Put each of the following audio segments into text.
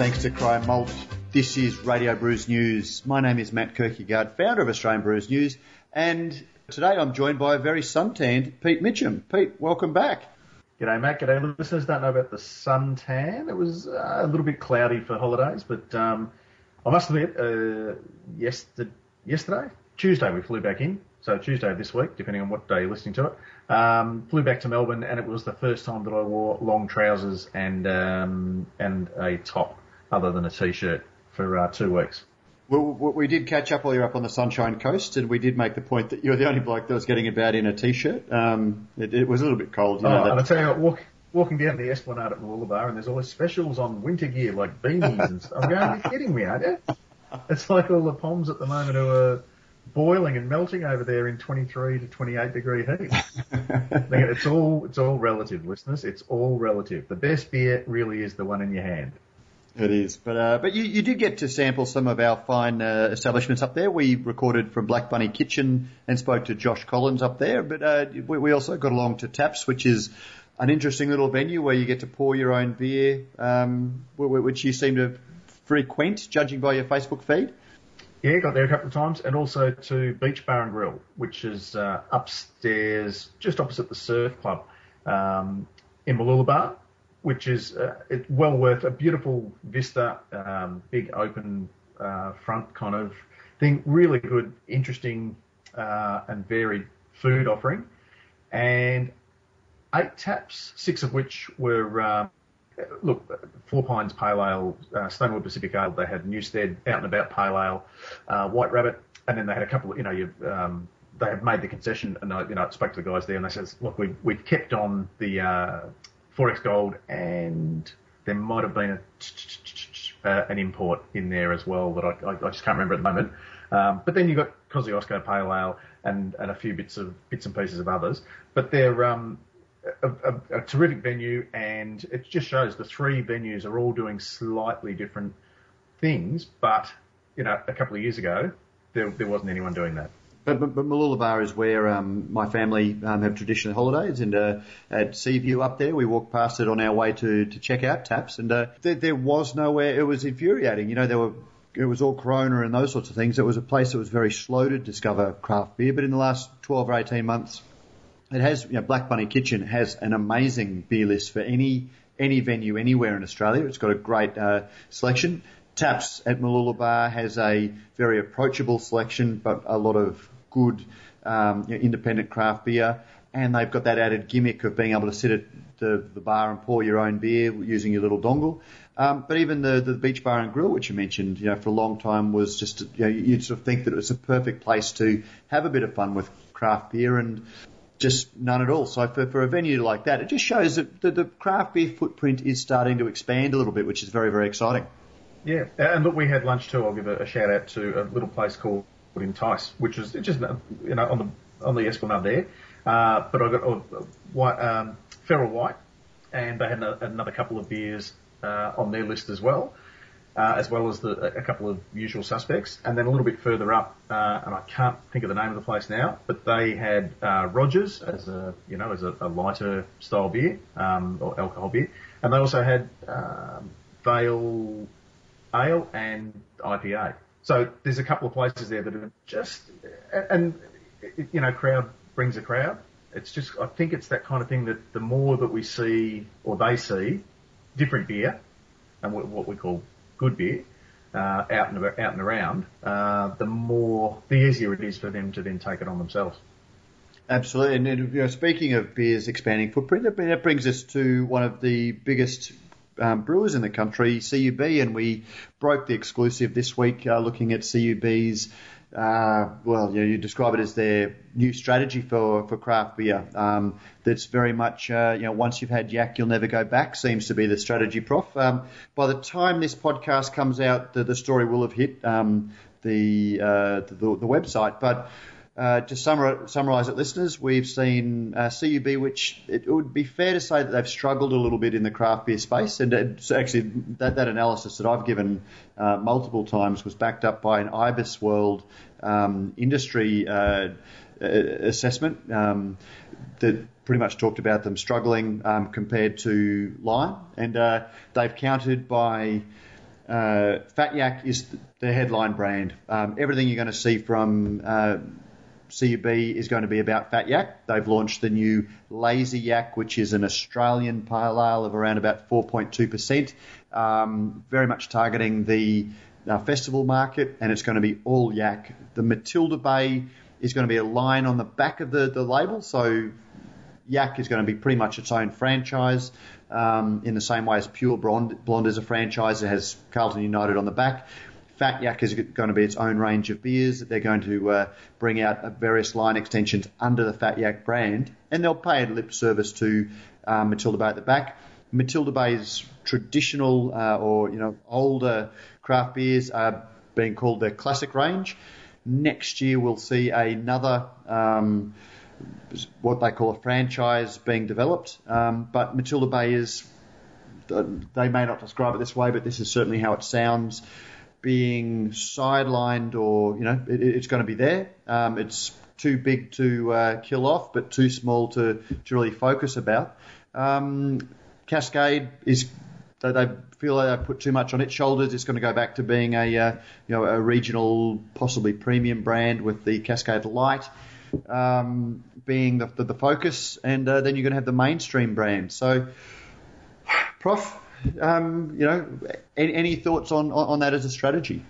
thanks to Cryer Malt. This is Radio Brews News. My name is Matt Kirkegaard, founder of Australian Brews News, and today I'm joined by a very suntanned Pete Mitchum. Pete, welcome back. G'day, Matt. G'day, listeners. Don't know about the suntan. It was uh, a little bit cloudy for holidays, but um, I must admit, uh, yesterday, yesterday, Tuesday, we flew back in. So Tuesday this week, depending on what day you're listening to it. Um, flew back to Melbourne, and it was the first time that I wore long trousers and um, and a top other than a t-shirt for uh, two weeks. Well, we did catch up while you were up on the Sunshine Coast, and we did make the point that you're the only bloke that was getting about in a t-shirt. Um, it, it, was a little bit cold, you know. Oh, and I tell you what, walk, walking down the Esplanade at Mooloolaba, and there's always specials on winter gear like beanies and stuff. I'm going, you're kidding me, aren't you? It's like all the poms at the moment who are boiling and melting over there in 23 to 28 degree heat. it's all it's all relative, listeners. It's all relative. The best beer really is the one in your hand. It is, but uh, but you, you did get to sample some of our fine uh, establishments up there. We recorded from Black Bunny Kitchen and spoke to Josh Collins up there, but uh, we, we also got along to Taps, which is an interesting little venue where you get to pour your own beer, um, which you seem to frequent, judging by your Facebook feed. Yeah, got there a couple of times, and also to Beach Bar and Grill, which is uh, upstairs, just opposite the Surf Club um, in Mooloolaba, which is uh, well worth a beautiful vista, um, big open uh, front kind of thing. Really good, interesting, uh, and varied food offering, and eight taps, six of which were um, look, Four Pines Pale Ale, uh, Stone & Wood Pacific Ale, they had Newstead Out and About Pale Ale, uh, White Rabbit, and then they had a couple of, you know, you, um, they had made the concession, and I, you know, spoke to the guys there, and they said, look, we we've kept on the uh, 4X Gold, and there might have been a, uh, an import in there as well that I, I, I just can't remember at the moment. Um, but then you've got Kosciuszko Pale Ale and, and a few bits of bits and pieces of others. But they're um, a, a, a, terrific venue, and it just shows the three venues are all doing slightly different things. But you know, a couple of years ago, there, there wasn't anyone doing that. But, but, but Mooloolaba is where um, my family um, have traditional holidays, and uh, at Seaview up there, we walked past it on our way to, to check out taps, and uh, there, there was nowhere. It was infuriating. You know, there were it was all Corona and those sorts of things. It was a place that was very slow to discover craft beer, but in the last 12 or 18 months, it has, you know, Black Bunny Kitchen has an amazing beer list for any any venue anywhere in Australia. It's got a great uh, selection. Taps at Mooloolaba has a very approachable selection, but a lot of good um, you know, independent craft beer. And they've got that added gimmick of being able to sit at the, the bar and pour your own beer using your little dongle. Um, but even the, the beach bar and grill, which you mentioned, you know, for a long time was just, you know, you'd sort of think that it was a perfect place to have a bit of fun with craft beer and just none at all. So for, for a venue like that, it just shows that the, the craft beer footprint is starting to expand a little bit, which is very, very exciting. Yeah, and look, we had lunch too. I'll give a, a shout out to a little place called Entice, which is just you know on the on the Esplanade there. Uh, but I got uh, white, um, Feral White, and they had a, another couple of beers uh, on their list as well uh, as well as the, a couple of usual suspects. And then a little bit further up, uh, and I can't think of the name of the place now, but they had uh, Rogers as a you know as a, a lighter style beer um, or alcohol beer, and they also had um, Vale Ale and IPA. So there's a couple of places there that are just and you know crowd brings a crowd. It's just I think it's that kind of thing that the more that we see or they see different beer and what we call good beer uh, out and out and around, uh, the more the easier it is for them to then take it on themselves. Absolutely, and you know, speaking of beers expanding footprint, that brings us to one of the biggest um, brewers in the country, CUB, and we broke the exclusive this week, uh, looking at CUB's uh, well, you, know, you describe it as their new strategy for, for craft beer. Um, that's very much, uh, you know, once you've had yak, you'll never go back, seems to be the strategy, Prof. Um, by the time this podcast comes out, the, the story will have hit um, the, uh, the, the website. But uh, to summarise it, listeners, we've seen uh, CUB, which it would be fair to say that they've struggled a little bit in the craft beer space. And it's actually, that, that analysis that I've given uh, multiple times was backed up by an IBIS World um, industry uh, assessment um, that pretty much talked about them struggling um, compared to Lion. And uh, they've counted by uh, Fat Yak is the headline brand. Um, everything you're going to see from uh, CUB is going to be about Fat Yak. They've launched the new Lazy Yak, which is an Australian pale ale of around about 4.2%, um, very much targeting the uh, festival market, and it's going to be all yak. The Matilda Bay is going to be a line on the back of the, the label, so Yak is going to be pretty much its own franchise, um, in the same way as Pure Blonde, Blonde is a franchise. It has Carlton United on the back. Fat Yak is going to be its own range of beers they're going to uh, bring out various line extensions under the Fat Yak brand, and they'll pay lip service to um, Matilda Bay at the back. Matilda Bay's traditional uh, or you know older craft beers are being called their classic range. Next year we'll see another um, what they call a franchise being developed, um, but Matilda Bay is they may not describe it this way, but this is certainly how it sounds. Being sidelined, or you know, it, it's going to be there. Um, it's too big to uh, kill off, but too small to, to really focus about. Um, Cascade is they, they feel they put too much on its shoulders. It's going to go back to being a uh, you know a regional, possibly premium brand with the Cascade Light um, being the, the, the, focus, and uh, then you're going to have the mainstream brand. So, Prof, um, you know, any, any thoughts on, on, that as a strategy?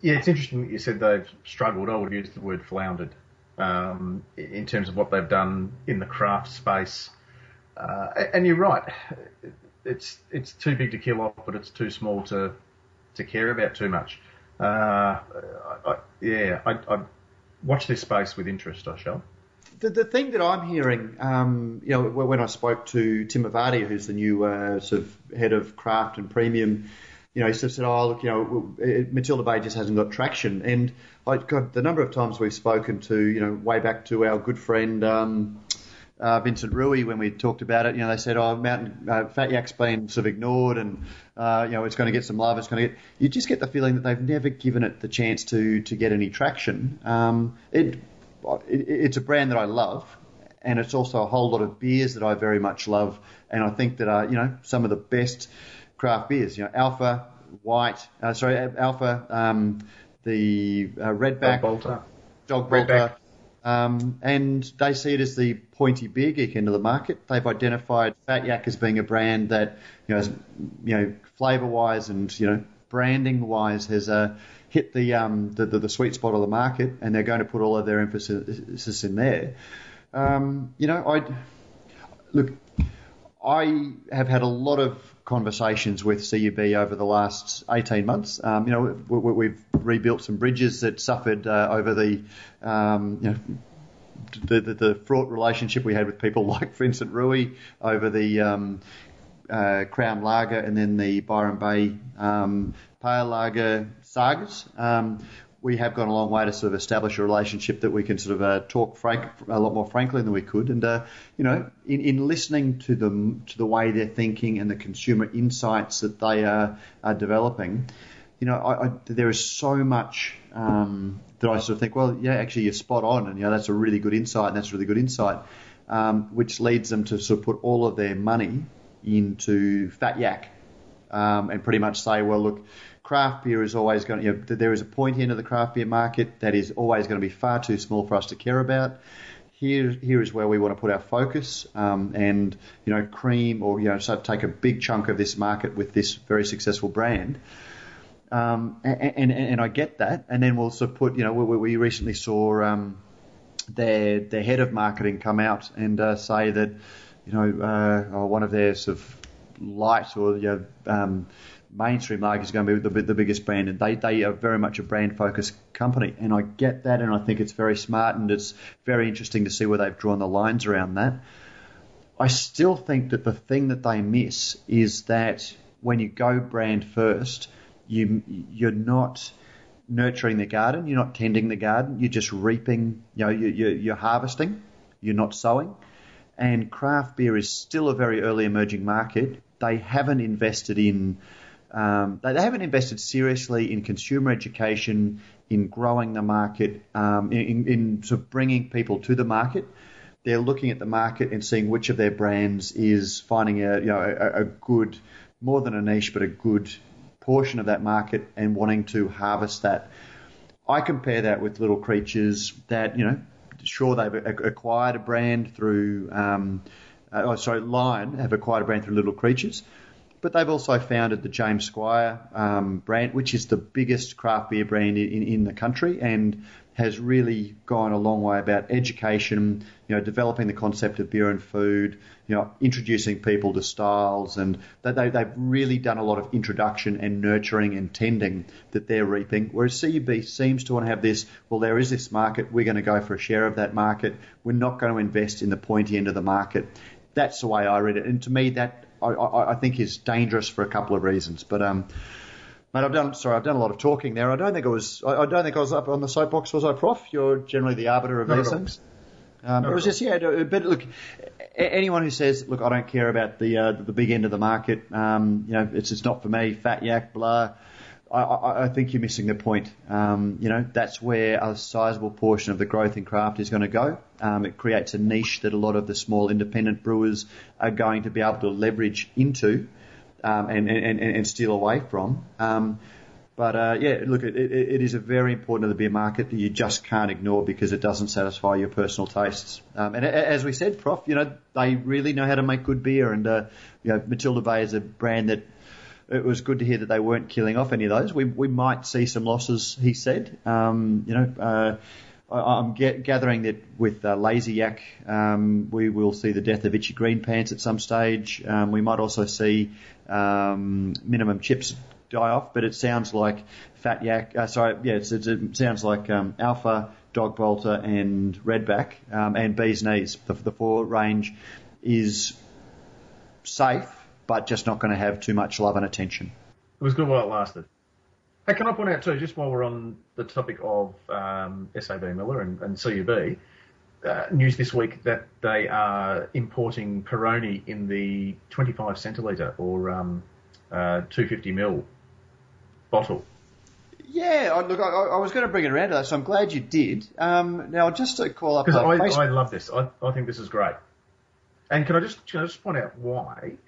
Yeah, it's interesting that you said they've struggled. I would use the word floundered um, in terms of what they've done in the craft space. Uh, and you're right it's it's too big to kill off, but it's too small to to care about too much. Uh, I, I, yeah, I, I watch this space with interest. I shall. The, the thing that I'm hearing, um, you know, when I spoke to Tim Avadi, who's the new uh, sort of head of craft and premium, you know, he sort of said, "Oh, look, you know, Matilda Bay just hasn't got traction." And I, the number of times we've spoken to, you know, way back to our good friend. Um, uh, Vincent Rui when we talked about it. You know, they said, "Oh, Mountain uh, Fat Yak's been sort of ignored, and uh, you know, it's going to get some love. It's going to get." You just get the feeling that they've never given it the chance to to get any traction. Um, it, it it's a brand that I love, and it's also a whole lot of beers that I very much love, and I think that are you know some of the best craft beers. You know, Alpha White, uh, sorry, Alpha, um, the uh, Redback, Dog Bolter, Dog Bolter. Um, and they see it as the pointy beer geek end of the market. They've identified Fat Yak as being a brand that, you know, you know, flavour wise and you know, branding wise has uh, hit the, um, the, the, the sweet spot of the market, and they're going to put all of their emphasis in there. Um, you know, I look. I have had a lot of conversations with CUB over the last 18 months. Um, you know, we, have rebuilt some bridges that suffered uh, over the, um, you know, the, the, the, fraught relationship we had with people like Vincent Rui over the um, uh, Crown Lager and then the Byron Bay um, Pale Lager sagas. Um, we have gone a long way to sort of establish a relationship that we can sort of uh, talk frank, a lot more frankly than we could. And uh, you know, in, in listening to them, to the way they're thinking and the consumer insights that they are, are developing, you know, I, I, there is so much um, that I sort of think, well, yeah, actually you're spot on, and you know that's a really good insight, and that's a really good insight, um, which leads them to sort of put all of their money into Fat Yak, um, and pretty much say, well, look craft beer is always going to, you know, there is a point into the craft beer market that is always going to be far too small for us to care about. Here, here is where we want to put our focus, um, and you know, cream or you know, so take a big chunk of this market with this very successful brand. Um, and, and, and I get that, and then we'll sort of put, you know, we, we recently saw um, their their head of marketing come out and uh, say that, you know, uh, one of their sort of light or you know, um, mainstream market is going to be the, the biggest brand, and they, they are very much a brand focused company. And I get that, and I think it's very smart, and it's very interesting to see where they've drawn the lines around that. I still think that the thing that they miss is that when you go brand first, you you're not nurturing the garden, you're not tending the garden, you're just reaping, you know, you're, you're harvesting, you're not sowing. And craft beer is still a very early emerging market. They haven't invested in um, they, they, haven't invested seriously in consumer education, in growing the market, um, in, in, sort of bringing people to the market. They're looking at the market and seeing which of their brands is finding a you know a, a good, more than a niche, but a good portion of that market and wanting to harvest that. I compare that with little creatures that, you know, sure they've acquired a brand through, um, uh, oh, sorry, Lion have acquired a brand through Little Creatures, but they've also founded the James Squire um, brand, which is the biggest craft beer brand in, in the country and has really gone a long way about education, you know, developing the concept of beer and food, you know, introducing people to styles, and they, they've really done a lot of introduction and nurturing and tending that they're reaping. Whereas CUB seems to want to have this, well, there is this market, we're going to go for a share of that market, we're not going to invest in the pointy end of the market. That's the way I read it, and to me, that I, I, I think is dangerous for a couple of reasons. But um, Mate, I've done. Sorry, I've done a lot of talking there. I don't think it was. I, I don't think I was up on the soapbox. Was I, Prof? You're generally the arbiter of Not these things. Um, it was just yeah. But look, anyone who says, look, I don't care about the uh, the big end of the market. Um, you know, it's it's not for me. Fat yak, blah. I, I, I think you're missing the point. Um, you know, that's where a sizable portion of the growth in craft is going to go. Um, it creates a niche that a lot of the small independent brewers are going to be able to leverage into um, and, and, and and steal away from. Um, but uh, yeah, look, it, it, it is a very important to the beer market that you just can't ignore because it doesn't satisfy your personal tastes. Um, and as we said, Prof, you know they really know how to make good beer, and uh, you know Matilda Bay is a brand that it was good to hear that they weren't killing off any of those. We we might see some losses, he said. Um, you know. Uh, I'm get, gathering that with uh, Lazy Yak, um, we will see the death of Itchy Green Pants at some stage. Um, we might also see um, minimum chips die off, but it sounds like Fat Yak. Uh, sorry, yeah, it's, it's, it sounds like um, Alpha, Dog Bolter, and Redback, um, and Beez Neez. The, the four range is safe, but just not going to have too much love and attention. It was good while it lasted. Hey, can I point out too, just while we're on the topic of um, SAB Miller and, and CUB, uh, news this week that they are importing Peroni in the 25 centilitre or um, uh, 250 ml bottle. Yeah, look, I, I, was going to bring it around to that, so I'm glad you did. Um, now, just to call up because I, I, love this. I, I think this is great. And can I just can I just point out why?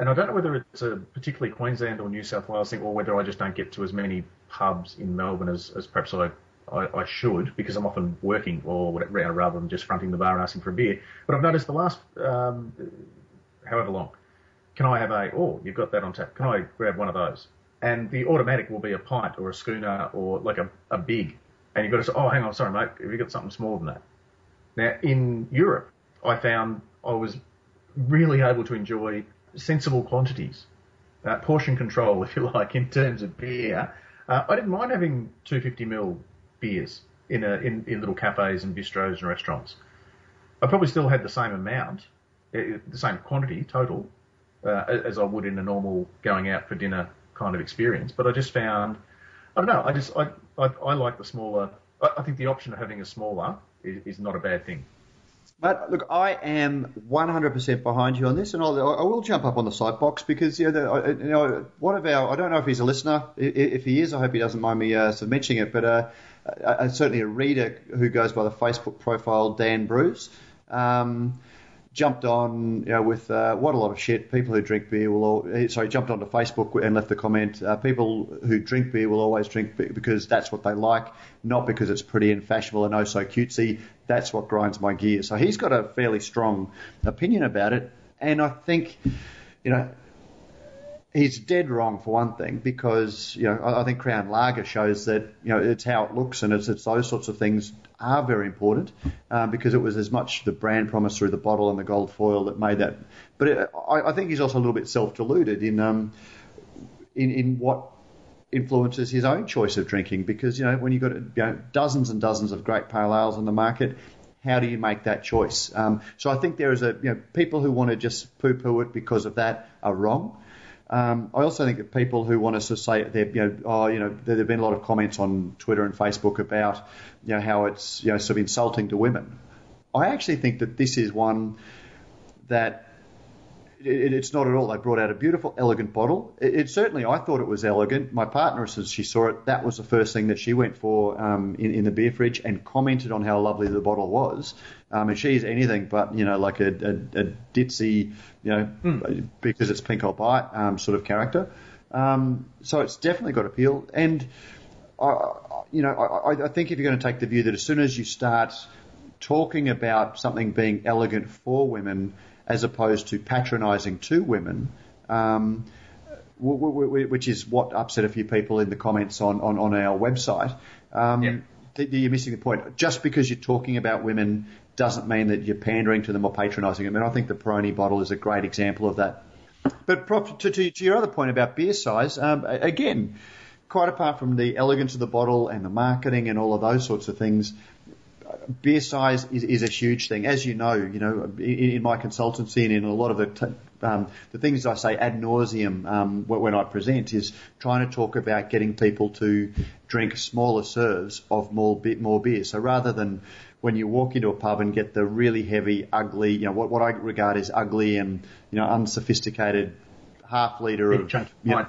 And I don't know whether it's a particularly Queensland or New South Wales thing, or whether I just don't get to as many pubs in Melbourne as, as perhaps I I, I should because I'm often working or whatever, rather than just fronting the bar and asking for a beer. But I've noticed the last um, however long, can I have a oh you've got that on tap? Can I grab one of those? And the automatic will be a pint or a schooner or like a, a big, and you've got to say oh hang on sorry mate have you got something smaller than that? Now in Europe I found I was really able to enjoy sensible quantities, uh, portion control if you like in terms of beer. Uh, I didn't mind having 250 ml beers in, a, in, in little cafes and bistros and restaurants. I probably still had the same amount, eh, the same quantity total, uh, as I would in a normal going out for dinner kind of experience. But I just found, I don't know, I just I I, I like the smaller. I, I think the option of having a smaller is, is not a bad thing. But look, I am 100% behind you on this, and I'll, I will jump up on the side box because you know, the, you know, one of our, I don't know if he's a listener. If he is, I hope he doesn't mind me uh, sort of mentioning it. But uh, uh, certainly a reader who goes by the Facebook profile Dan Bruce. Um, jumped on you know, with uh, what a lot of shit. People who drink beer will all eh, sorry jumped onto Facebook and left a comment. Uh, people who drink beer will always drink beer because that's what they like, not because it's pretty and fashionable and oh so cutesy. That's what grinds my gears. So he's got a fairly strong opinion about it, and I think you know he's dead wrong for one thing because you know I, think Crown Lager shows that you know it's how it looks and it's, it's those sorts of things are very important um, because it was as much the brand promise through the bottle and the gold foil that made that. But it, I, I, think he's also a little bit self-deluded in um, in, in what influences his own choice of drinking because you know when you've got you know, dozens and dozens of great pale ales on the market how do you make that choice? Um, so I think there is a you know people who want to just poo-poo it because of that are wrong. Um, I also think that people who want us to say they're, you know, oh, you know, there have been a lot of comments on Twitter and Facebook about, you know, how it's, you know, sort of insulting to women. I actually think that this is one that it, it's not at all. They brought out a beautiful, elegant bottle. It, it, certainly, I thought it was elegant. My partner, as she saw it, that was the first thing that she went for um, in, in the beer fridge and commented on how lovely the bottle was. Um, and she's anything but, you know, like a, a, a ditzy, you know, mm. because it's pink or bite um, sort of character. Um, so it's definitely got appeal. And, I, you know, I, I think if you're going to take the view that as soon as you start talking about something being elegant for women as opposed to patronising to women, um, which is what upset a few people in the comments on, on, on our website. Um, yeah. You're missing the point. Just because you're talking about women doesn't mean that you're pandering to them or patronising them. And I think the Peroni bottle is a great example of that. But to, to, to your other point about beer size, um, again, quite apart from the elegance of the bottle and the marketing and all of those sorts of things, beer size is, is a huge thing. As you know, you know, in, in my consultancy and in a lot of the t- um, the things I say ad nauseum um, when I present is trying to talk about getting people to drink smaller serves of more bit more beer. So rather than when you walk into a pub and get the really heavy, ugly, you know, what, what I regard as ugly and you know unsophisticated half liter of you know,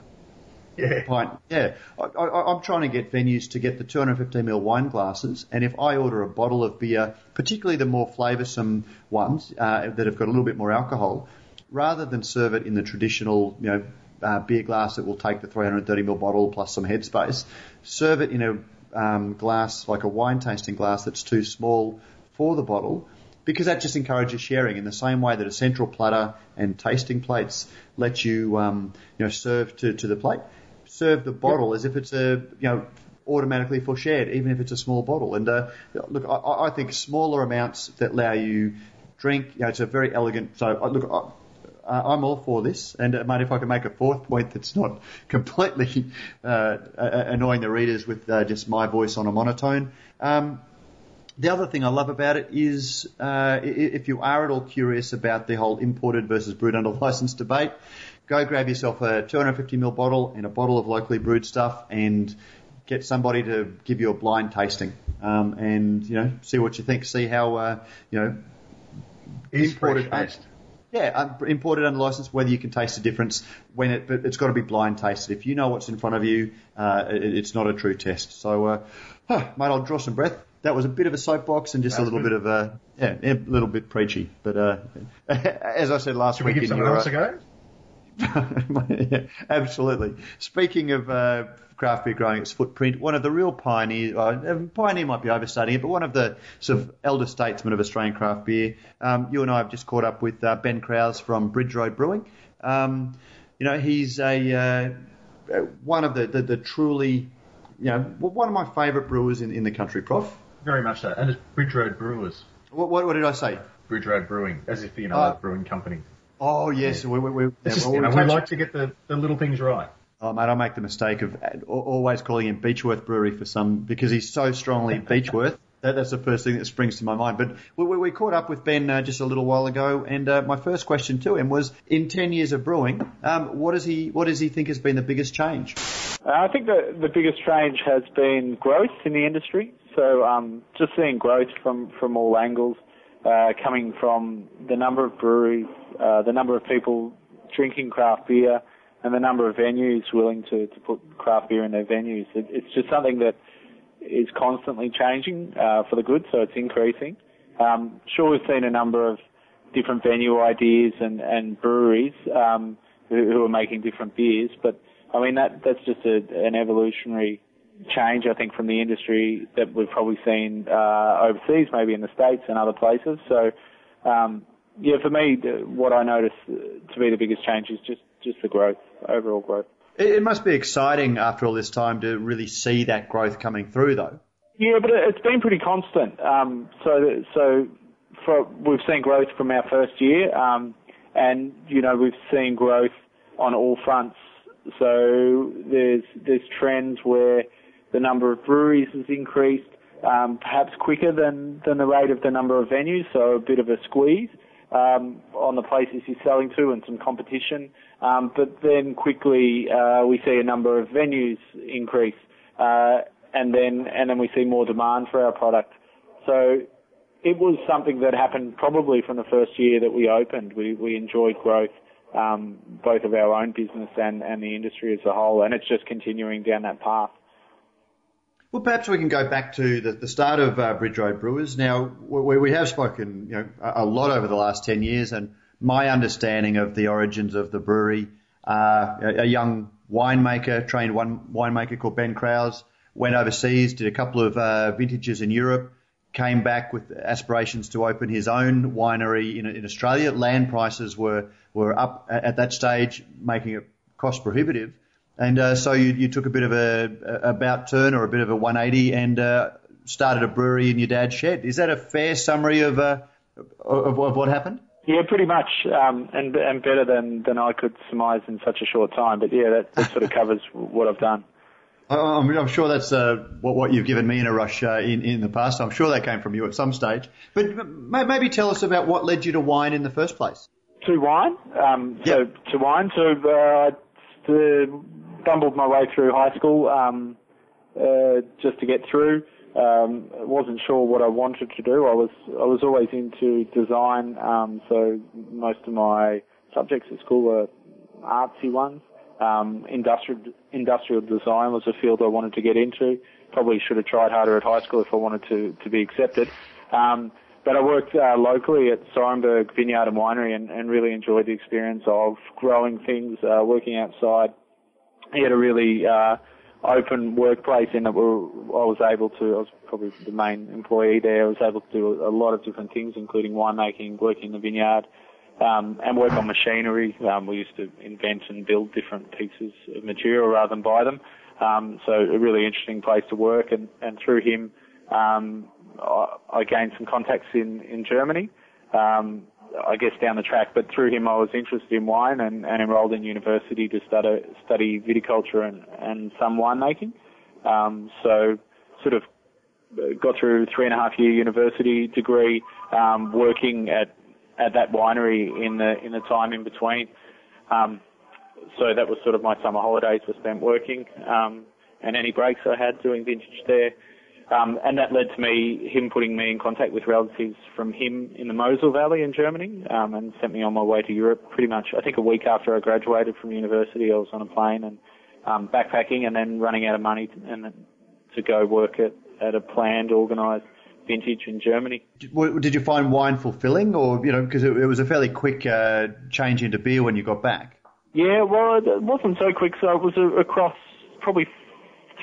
yeah. pint. Yeah, I, am trying to get venues to get the 250ml wine glasses, and if I order a bottle of beer, particularly the more flavoursome ones uh, that have got a little bit more alcohol, rather than serve it in the traditional, you know, uh, beer glass that will take the 330ml bottle plus some headspace, serve it in a um, glass like a wine tasting glass that's too small for the bottle because that just encourages sharing in the same way that a central platter and tasting plates let you, um, you know, serve to, to the plate serve the bottle as if it's a, you know, automatically for shared, even if it's a small bottle. And uh, look, I, I, think smaller amounts that allow you drink, you know, it's a very elegant. So uh, look, I, I'm all for this. And uh, mate, if I can make a fourth point that's not completely uh, annoying the readers with uh, just my voice on a monotone. Um, the other thing I love about it is uh, if you are at all curious about the whole imported versus brewed under license debate, go grab yourself a 250ml bottle and a bottle of locally brewed stuff and get somebody to give you a blind tasting um, and you know see what you think, see how uh, you know imported. Taste. Yeah, imported under license, whether you can taste the difference when it, but it's got to be blind tasted. If you know what's in front of you, uh, it, it's not a true test. So, uh, huh, mate, I'll draw some breath. That was a bit of a soapbox and just That's a little good. bit of a, yeah, a little bit preachy. But, uh, as I said last Should week, we give someone else a go? Yeah, absolutely. Speaking of uh, craft beer growing its footprint, one of the real pioneers, uh, pioneer might be overstating it, but one of the sort of elder statesmen of Australian craft beer. Um, you and I have just caught up with uh, Ben Kraus from Bridge Road Brewing. Um, you know, he's a uh, one of the, the, the, truly, you know, one of my favourite brewers in, in the country, Prof. Very much so, and it's Bridge Road Brewers. What, what, what did I say? Bridge Road Brewing, as if you know, uh, a brewing company. Oh yes, we, we, we, yeah, just, you know, we like to get the, the little things right. Oh mate, I make the mistake of always calling him Beechworth Brewery for some because he's so strongly Beechworth. That, that's the first thing that springs to my mind. But we, we caught up with Ben uh, just a little while ago, and uh, my first question to him was: In ten years of brewing, um, what does he what does he think has been the biggest change? Uh, I think the the biggest change has been growth in the industry. So um, just seeing growth from from all angles, uh, coming from the number of breweries, uh, the number of people drinking craft beer, and the number of venues willing to, to put craft beer in their venues. It, it's just something that is constantly changing uh, for the good, so it's increasing. Um, sure, we've seen a number of different venue ideas and, and breweries um, who, who, are making different beers, but I mean that that's just a, an evolutionary change, I think, from the industry that we've probably seen uh, overseas, maybe in the states and other places. So um, yeah, for me, what I notice to be the biggest change is just, just the growth, overall growth. It it must be exciting after all this time to really see that growth coming through, though. Yeah, but it's been pretty constant. Um, so, so for, we've seen growth from our first year, um, and you know we've seen growth on all fronts. So there's there's trends where the number of breweries has increased, um, perhaps quicker than than the rate of the number of venues, so a bit of a squeeze um, on the places he's selling to and some competition. Um, but then quickly uh, we see a number of venues increase, uh, and then and then we see more demand for our product. So it was something that happened probably from the first year that we opened. We we enjoyed growth. Um, both of our own business and, and the industry as a whole, and it's just continuing down that path. Well, perhaps we can go back to the, the start of uh, Bridge Road Brewers. Now, we, we have spoken you know, a, lot over the last 10 years, and my understanding of the origins of the brewery, uh, a, a, young winemaker, trained one winemaker called Ben Kraus, went overseas, did a couple of uh, vintages in Europe, came back with aspirations to open his own winery in, in Australia. Land prices were, were up at that stage, making it cost prohibitive. And uh, so you, you took a bit of a, a about turn or a bit of a 180 and uh, started a brewery in your dad's shed. Is that a fair summary of, uh, of, of what happened? Yeah, pretty much, um, and and better than than I could surmise in such a short time. But yeah, that, that sort of covers what I've done. I'm, I'm sure that's uh, what, what you've given me in a rush uh, in in the past. I'm sure that came from you at some stage. But maybe tell us about what led you to wine in the first place. To wine, um, so yep. to wine, so uh, to bumbled my way through high school um, uh, just to get through. Um, wasn't sure what I wanted to do. I was I was always into design, um, so most of my subjects at school were artsy ones. Um, industrial industrial design was a field I wanted to get into. Probably should have tried harder at high school if I wanted to to be accepted. Um, but I worked uh, locally at Sorrenberg Vineyard and Winery and, and really enjoyed the experience of growing things, uh, working outside. He had a really uh, open workplace in that I was able to, I was probably the main employee there, I was able to do a lot of different things, including winemaking, working in the vineyard, um, and work on machinery. Um, we used to invent and build different pieces of material rather than buy them. Um, so a really interesting place to work, and, and through him, um, I, I gained some contacts in in Germany. Um, I guess down the track, but through him I was interested in wine and, and enrolled in university to study, study viticulture and, and some winemaking. Um, so sort of got through three and a half year university degree, um, working at, at that winery in the, in the time in between. Um, so that was sort of my summer holidays were spent working, um, and any breaks I had doing vintage there. Um, and that led to me, him putting me in contact with relatives from him in the Mosel Valley in Germany, um, and sent me on my way to Europe pretty much, I think a week after I graduated from university, I was on a plane and, um, backpacking and then running out of money to, and to go work at, at a planned, organised vintage in Germany. Did you find wine fulfilling or, you know, because it, it was a fairly quick, uh, change into beer when you got back? Yeah, well, it wasn't so quick, so it was across probably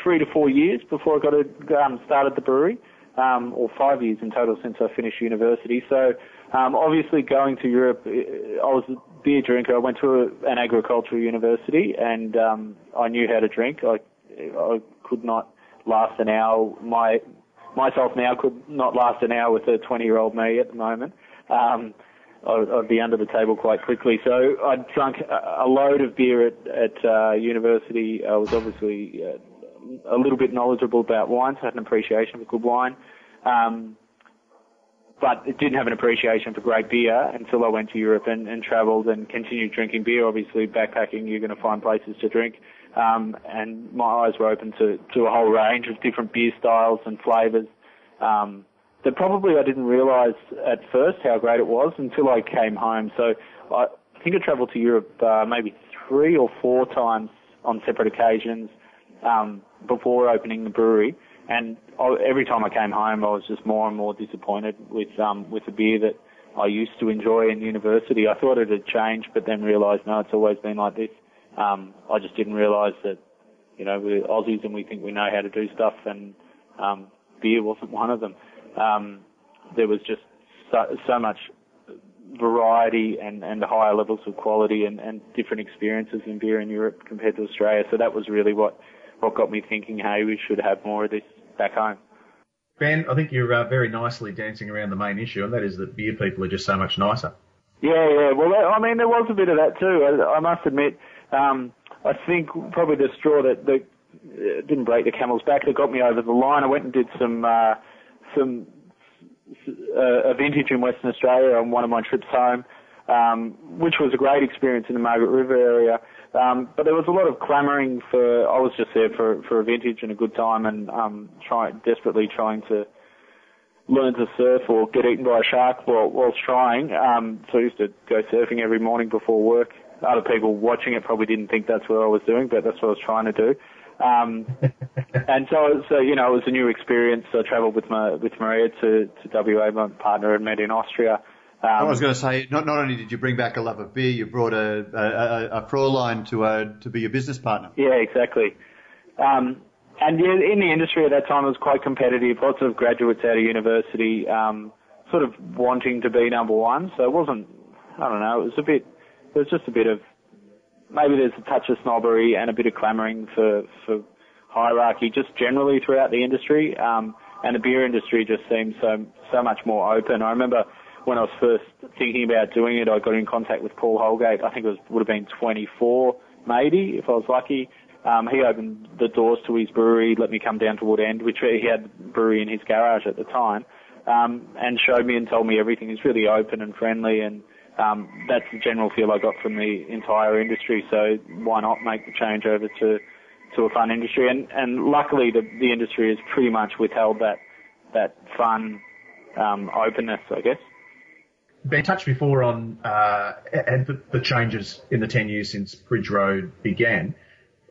three to four years before I got a, um, started the brewery, um, or five years in total since I finished university. So um, obviously going to Europe, uh, I was a beer drinker. I went to a, an agricultural university and um, I knew how to drink. I, I could not last an hour. My myself now could not last an hour with a 20 year old me at the moment. Um, I'd be under the table quite quickly. So I'd drunk a load of beer at, at uh, university. I was obviously uh, a little bit knowledgeable about wines, had an appreciation for good wine, um, but it didn't have an appreciation for great beer until I went to Europe and, and travelled and continued drinking beer. Obviously, backpacking, you're going to find places to drink, um, and my eyes were open to, to a whole range of different beer styles and flavours. Um, that probably I didn't realise at first how great it was until I came home. So I, I think I travelled to Europe uh, maybe three or four times on separate occasions um, before opening the brewery. And I, every time I came home, I was just more and more disappointed with um, with the beer that I used to enjoy in university. I thought it had changed, but then realised no, it's always been like this. Um, I just didn't realise that you know we're Aussies and we think we know how to do stuff, and um, beer wasn't one of them. Um, there was just so, so much variety and, and higher levels of quality and, and different experiences in beer in Europe compared to Australia. So that was really what what got me thinking, hey, we should have more of this back home. Ben, I think you're uh, very nicely dancing around the main issue, and that is that beer people are just so much nicer. Yeah, yeah. Well, I mean, there was a bit of that too. I, I must admit. Um, I think probably the straw that, that uh, didn't break the camel's back that got me over the line. I went and did some uh, some uh, a vintage in Western Australia on one of my trips home, um, which was a great experience in the Margaret River area. Um, but there was a lot of clamouring for. I was just there for for a vintage and a good time, and um, trying desperately trying to learn to surf or get eaten by a shark while whilst trying. Um, so I used to go surfing every morning before work. Other people watching it probably didn't think that's what I was doing, but that's what I was trying to do. Um, and so, so you know, it was a new experience. I travelled with my with Maria to to WA. My partner had met in Austria. Um, I was going to say, not not only did you bring back a love of beer, you brought a a, a, a Fraulein to uh, to be your business partner. Yeah, exactly. Um, and yeah, in the industry at that time, it was quite competitive. Lots of graduates out of university, um, sort of wanting to be number one. So it wasn't, I don't know, it was a bit, it was just a bit of, maybe there's a touch of snobbery and a bit of clamouring for, for hierarchy just generally throughout the industry. Um, and the beer industry just seemed so, so much more open. I remember when I was first thinking about doing it, I got in contact with Paul Holgate. I think it was, would have been 24 maybe if I was lucky. Um, he opened the doors to his brewery, let me come down to Woodend, which he had brewery in his garage at the time, um, and showed me and told me everything. He's really open and friendly, and um, that's the general feel I got from the entire industry. So why not make the change over to to a fun industry? And and luckily the the industry has pretty much withheld that that fun um, openness, I guess. Been touched before on uh, and the, the changes in the 10 years since Bridge Road began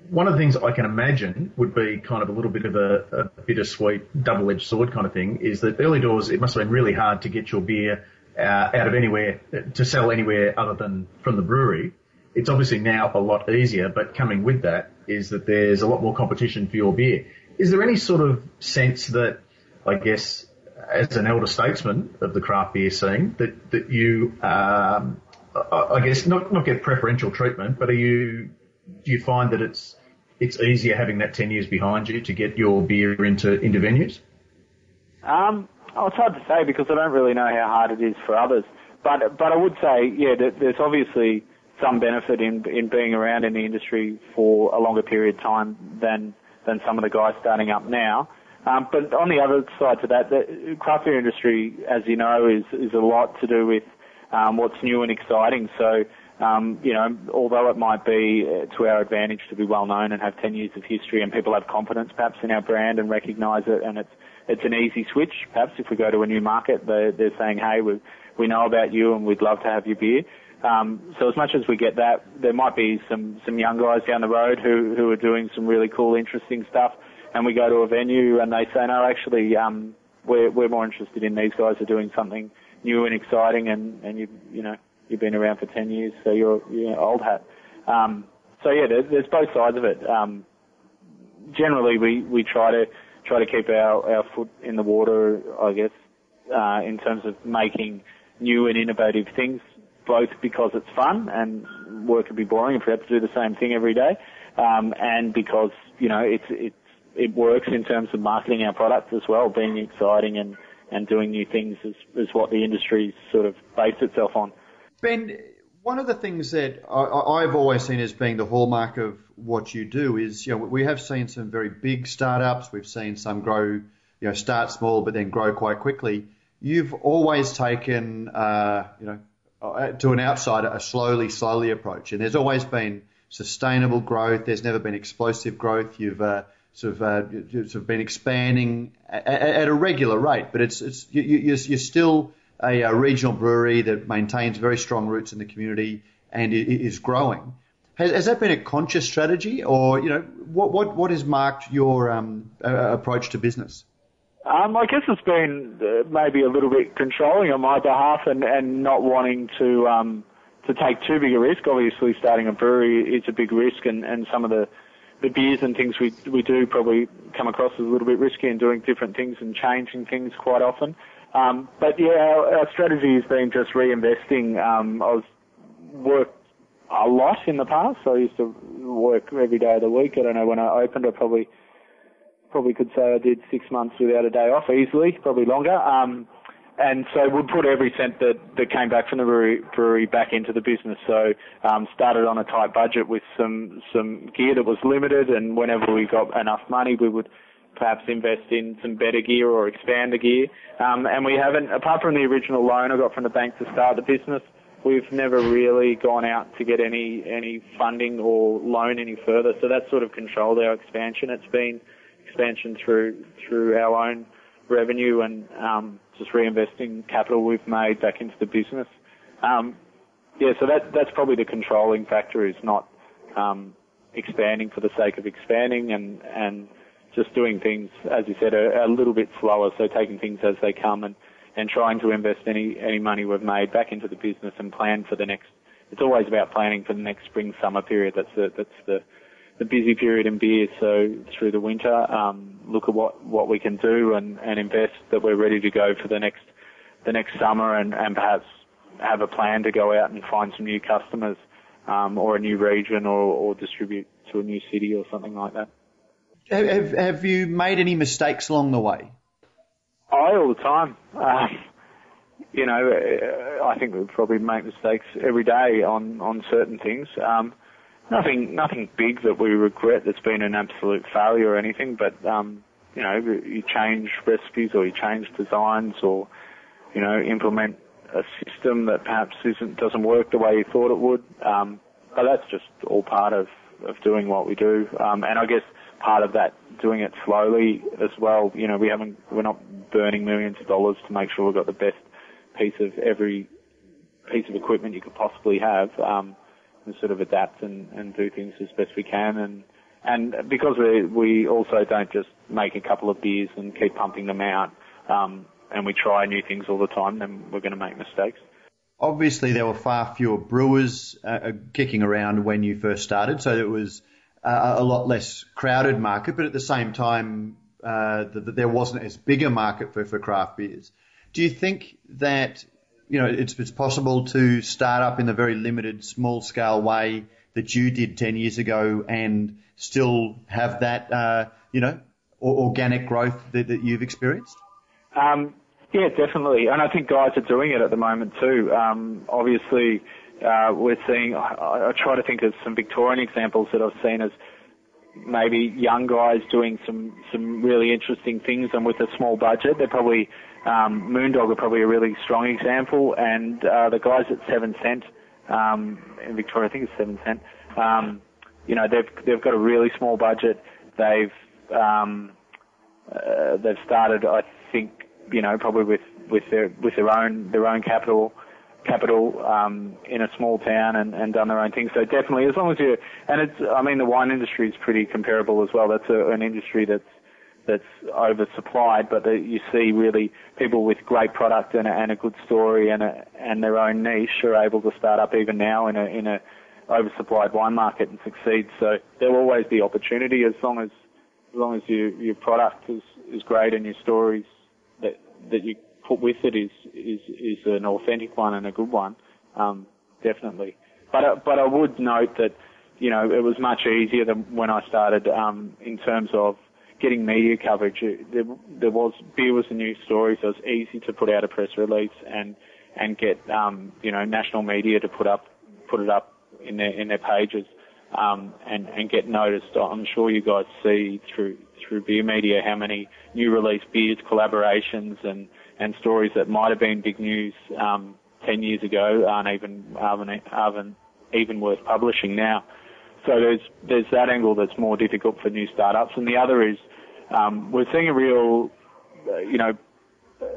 one of the things I can imagine would be kind of a little bit of a, a bittersweet, double-edged sword kind of thing is that early doors, it must have been really hard to get your beer uh, out of anywhere, to sell anywhere other than from the brewery. It's obviously now a lot easier, but coming with that is that there's a lot more competition for your beer. Is there any sort of sense that, I guess, as an elder statesman of the craft beer scene, that, that you, um, I guess, not, not get preferential treatment, but are you do you find that it's it's easier having that ten years behind you to get your beer into into venues? Um, oh, it's hard to say because I don't really know how hard it is for others. But but I would say, yeah, there's obviously some benefit in in being around in the industry for a longer period of time than than some of the guys starting up now. Um, but on the other side to that, the craft beer industry, as you know, is is a lot to do with um, what's new and exciting. So um, you know, although it might be uh, to our advantage to be well known and have 10 years of history and people have confidence perhaps in our brand and recognise it and it's, it's an easy switch. Perhaps if we go to a new market, they're, they're saying, hey, we, we know about you and we'd love to have your beer. Um, so as much as we get that, there might be some, some young guys down the road who, who are doing some really cool, interesting stuff and we go to a venue and they say, no, actually, um, we're, we're more interested in these guys are doing something new and exciting and, and you, you know, you've been around for 10 years, so you're, you're old hat. Um, so yeah, there's, there's both sides of it. Um, generally, we, we try to try to keep our, our foot in the water, I guess, uh, in terms of making new and innovative things, both because it's fun and work would be boring if we had to do the same thing every day, um, and because you know it's it's it works in terms of marketing our products as well, being exciting and and doing new things is, is what the industry sort of based itself on. Ben, one of the things that I, have always seen as being the hallmark of what you do is, you know, we have seen some very big startups. We've seen some grow, you know, start small but then grow quite quickly. You've always taken, uh, you know, uh, to an outsider, a slowly, slowly approach, and there's always been sustainable growth. There's never been explosive growth. You've uh, sort of uh, sort of been expanding at, at, a regular rate, but it's it's you, you're, you're still a, a regional brewery that maintains very strong roots in the community and is growing. Has, has, that been a conscious strategy, or you know, what what what has marked your um, approach to business? Um, I guess it's been uh, maybe a little bit controlling on my behalf, and, and not wanting to um, to take too big a risk. Obviously, starting a brewery is a big risk, and, and some of the the beers and things we we do probably come across as a little bit risky and doing different things and changing things quite often. Um, but yeah, our, our, strategy has been just reinvesting. Um, I was worked a lot in the past. I used to work every day of the week. I don't know when I opened, I probably probably could say I did six months without a day off easily, probably longer. Um, and so we'd put every cent that, that came back from the brewery, brewery back into the business. So um, started on a tight budget with some some gear that was limited, and whenever we got enough money, we would perhaps invest in some better gear or expand the gear. Um, and we haven't, apart from the original loan I got from the bank to start the business, we've never really gone out to get any any funding or loan any further. So that's sort of controlled our expansion. It's been expansion through through our own revenue and um, just reinvesting capital we've made back into the business. Um, yeah, so that that's probably the controlling factor is not um, expanding for the sake of expanding and and just doing things, as you said, a, a little bit slower. So taking things as they come and, and trying to invest any any money we've made back into the business and plan for the next. It's always about planning for the next spring summer period. That's the that's the the busy period in beer. So through the winter, um, look at what what we can do and and invest that we're ready to go for the next the next summer and and perhaps have a plan to go out and find some new customers um, or a new region or, or distribute to a new city or something like that. Have, have you made any mistakes along the way? I all the time. Uh, you know, I think we probably make mistakes every day on on certain things. Um, nothing nothing big that we regret that's been an absolute failure or anything, but um, you know, you change recipes or you change designs or you know implement a system that perhaps isn't doesn't work the way you thought it would. Um, but that's just all part of of doing what we do. Um, and I guess part of that doing it slowly as well. You know, we haven't, we're not burning millions of dollars to make sure we've got the best piece of every piece of equipment you could possibly have. Um, sort of adapt and, and do things as best we can. And, and because we, we also don't just make a couple of beers and keep pumping them out, um, and we try new things all the time, then we're going to make mistakes. Obviously, there were far fewer brewers uh, uh kicking around when you first started, so it was uh, a lot less crowded market, but at the same time, uh, that there wasn't as big a market for, for craft beers. Do you think that you know it's, it's possible to start up in the very limited, small scale way that you did 10 years ago and still have that, uh, you know, organic growth that, that you've experienced? Um, yeah, definitely. And I think guys are doing it at the moment too. Um, obviously, uh, we're seeing, I, I try to think of some Victorian examples that I've seen as maybe young guys doing some, some really interesting things and with a small budget. They're probably, um, Moondog are probably a really strong example and, uh, the guys at Seven Cent, um, in Victoria, I think it's Seven Cent, um, you know, they've, they've got a really small budget. They've, um, uh, they've started, I think, you know, probably with, with their, with their own, their own capital, capital um, in a small town and, and done their own thing. So definitely, as long as you and it's, I mean, the wine industry is pretty comparable as well. That's a, an industry that's that's oversupplied, but that you see really people with great product and a, and a good story and a, and their own niche are able to start up even now in a in a oversupplied wine market and succeed. So there will always be opportunity as long as as long as you, your product is is great and your stories that that you put with it is is is an authentic one and a good one, um, definitely. But uh, but I would note that you know it was much easier than when I started um, in terms of getting media coverage. There, there was beer was a news story, so it was easy to put out a press release and and get um, you know national media to put up put it up in their in their pages um, and and get noticed. I'm sure you guys see through through beer media how many new release beers collaborations and and stories that might have been big news um, 10 years ago aren't even, aren't, aren't even worth publishing now. So there's there's that angle that's more difficult for new startups, and the other is um, we're seeing a real, uh, you know,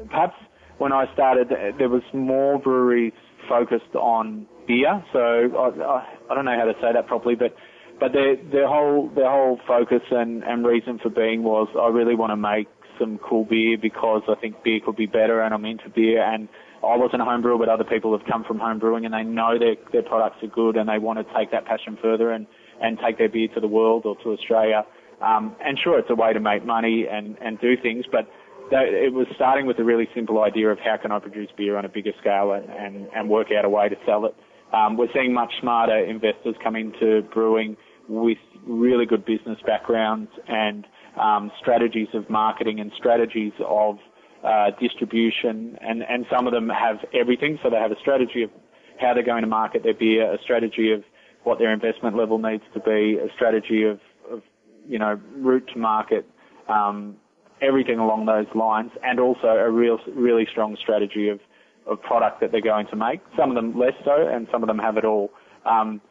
perhaps when I started there was more breweries focused on beer. So I, I don't know how to say that properly, but but their their whole their whole focus and and reason for being was I really want to make some cool beer because I think beer could be better and I'm into beer and I wasn't a home brewer but other people have come from home brewing and they know their, their products are good and they want to take that passion further and, and take their beer to the world or to Australia. Um, and sure, it's a way to make money and, and do things, but it was starting with a really simple idea of how can I produce beer on a bigger scale and, and, and work out a way to sell it. Um, we're seeing much smarter investors come into brewing with really good business backgrounds and um, strategies of marketing and strategies of uh, distribution, and, and some of them have everything. So they have a strategy of how they're going to market their beer, a strategy of what their investment level needs to be, a strategy of, of you know, route to market, um, everything along those lines, and also a real, really strong strategy of, of product that they're going to make. Some of them less so, and some of them have it all. Um,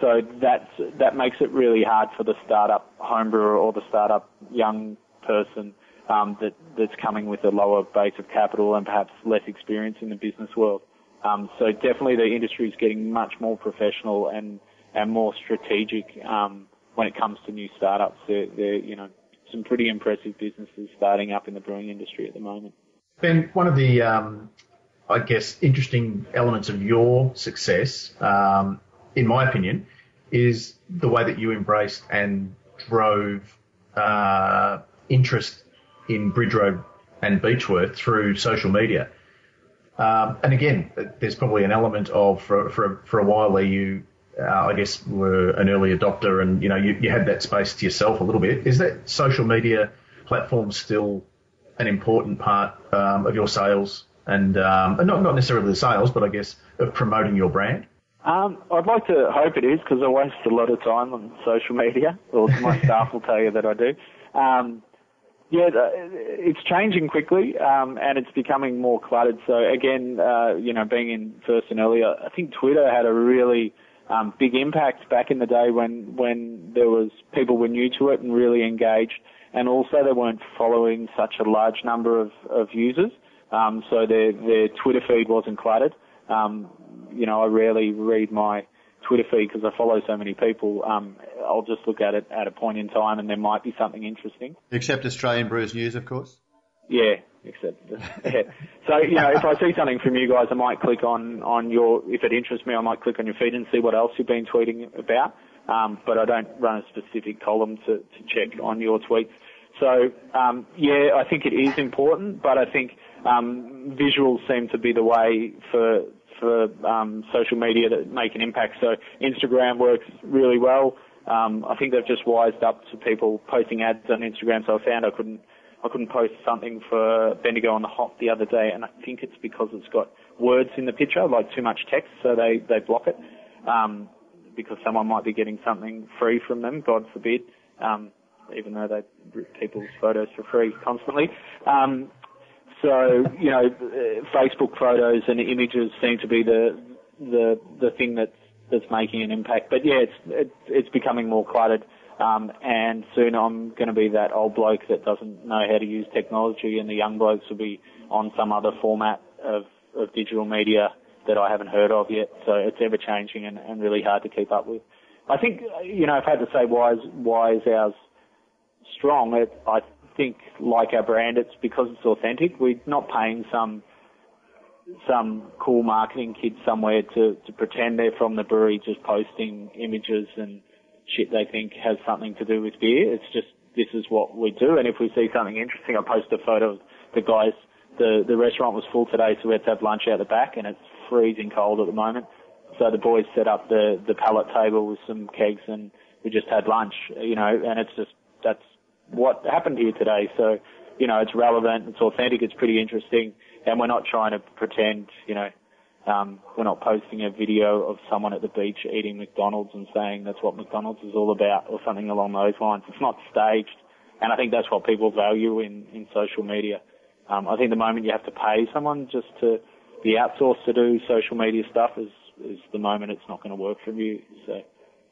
so that's, that makes it really hard for the startup homebrewer or the startup young person um, that, that's coming with a lower base of capital and perhaps less experience in the business world. Um, so definitely the industry is getting much more professional and, and more strategic um, when it comes to new startups. They're, they're, you know, some pretty impressive businesses starting up in the brewing industry at the moment. Ben, one of the, um, I guess, interesting elements of your success, um, in my opinion, is the way that you embraced and drove uh, interest in Bridge Road and Beechworth through social media. Um, and again, there's probably an element of for for, for a while there you, uh, I guess, were an early adopter, and you know you, you had that space to yourself a little bit. Is that social media platform still an important part um, of your sales and, um, and not not necessarily the sales, but I guess of promoting your brand? Um, I'd like to hope it is because I waste a lot of time on social media, or my staff will tell you that I do. Um, yeah, it's changing quickly, um, and it's becoming more cluttered. So again, uh, you know, being in Thurston earlier, I think Twitter had a really um, big impact back in the day when when there was people were new to it and really engaged, and also they weren't following such a large number of, of users. Um, so their their Twitter feed wasn't cluttered. Um, you know, I rarely read my Twitter feed because I follow so many people. Um, I'll just look at it at a point in time, and there might be something interesting. Except Australian Brews News, of course. Yeah, except. So you know, if I see something from you guys, I might click on on your. If it interests me, I might click on your feed and see what else you've been tweeting about. Um, but I don't run a specific column to, to check on your tweets. So um, yeah, I think it is important, but I think um, visuals seem to be the way for for um, social media that make an impact. So Instagram works really well. Um, I think they've just wised up to people posting ads on Instagram. So I found I couldn't I couldn't post something for Bendigo on the hop the other day, and I think it's because it's got words in the picture, like too much text, so they they block it. Um, because someone might be getting something free from them, God forbid. Um, even though they rip people's photos for free constantly. Um, so you know, Facebook photos and images seem to be the the the thing that's that's making an impact. But yeah, it's it's, it's becoming more cluttered. Um, and soon I'm going to be that old bloke that doesn't know how to use technology, and the young blokes will be on some other format of, of digital media that I haven't heard of yet. So it's ever changing and, and really hard to keep up with. I think, you know, if I had to say why is, why is ours strong, it, I think, like our brand, it's because it's authentic. We're not paying some some cool marketing kid somewhere to, to pretend they're from the brewery, just posting images and shit they think has something to do with beer. It's just this is what we do, and if we see something interesting, I post a photo of the guys. The the restaurant was full today, so we had to have lunch out the back, and it's freezing cold at the moment. So the boys set up the the pallet table with some kegs, and we just had lunch. You know, and it's just that's what happened here today. So, you know, it's relevant, it's authentic, it's pretty interesting, and we're not trying to pretend, you know, um, we're not posting a video of someone at the beach eating McDonald's and saying that's what McDonald's is all about or something along those lines. It's not staged, and I think that's what people value in, in social media. Um, I think the moment you have to pay someone just to be outsourced to do social media stuff is, is the moment it's not going to work for you. So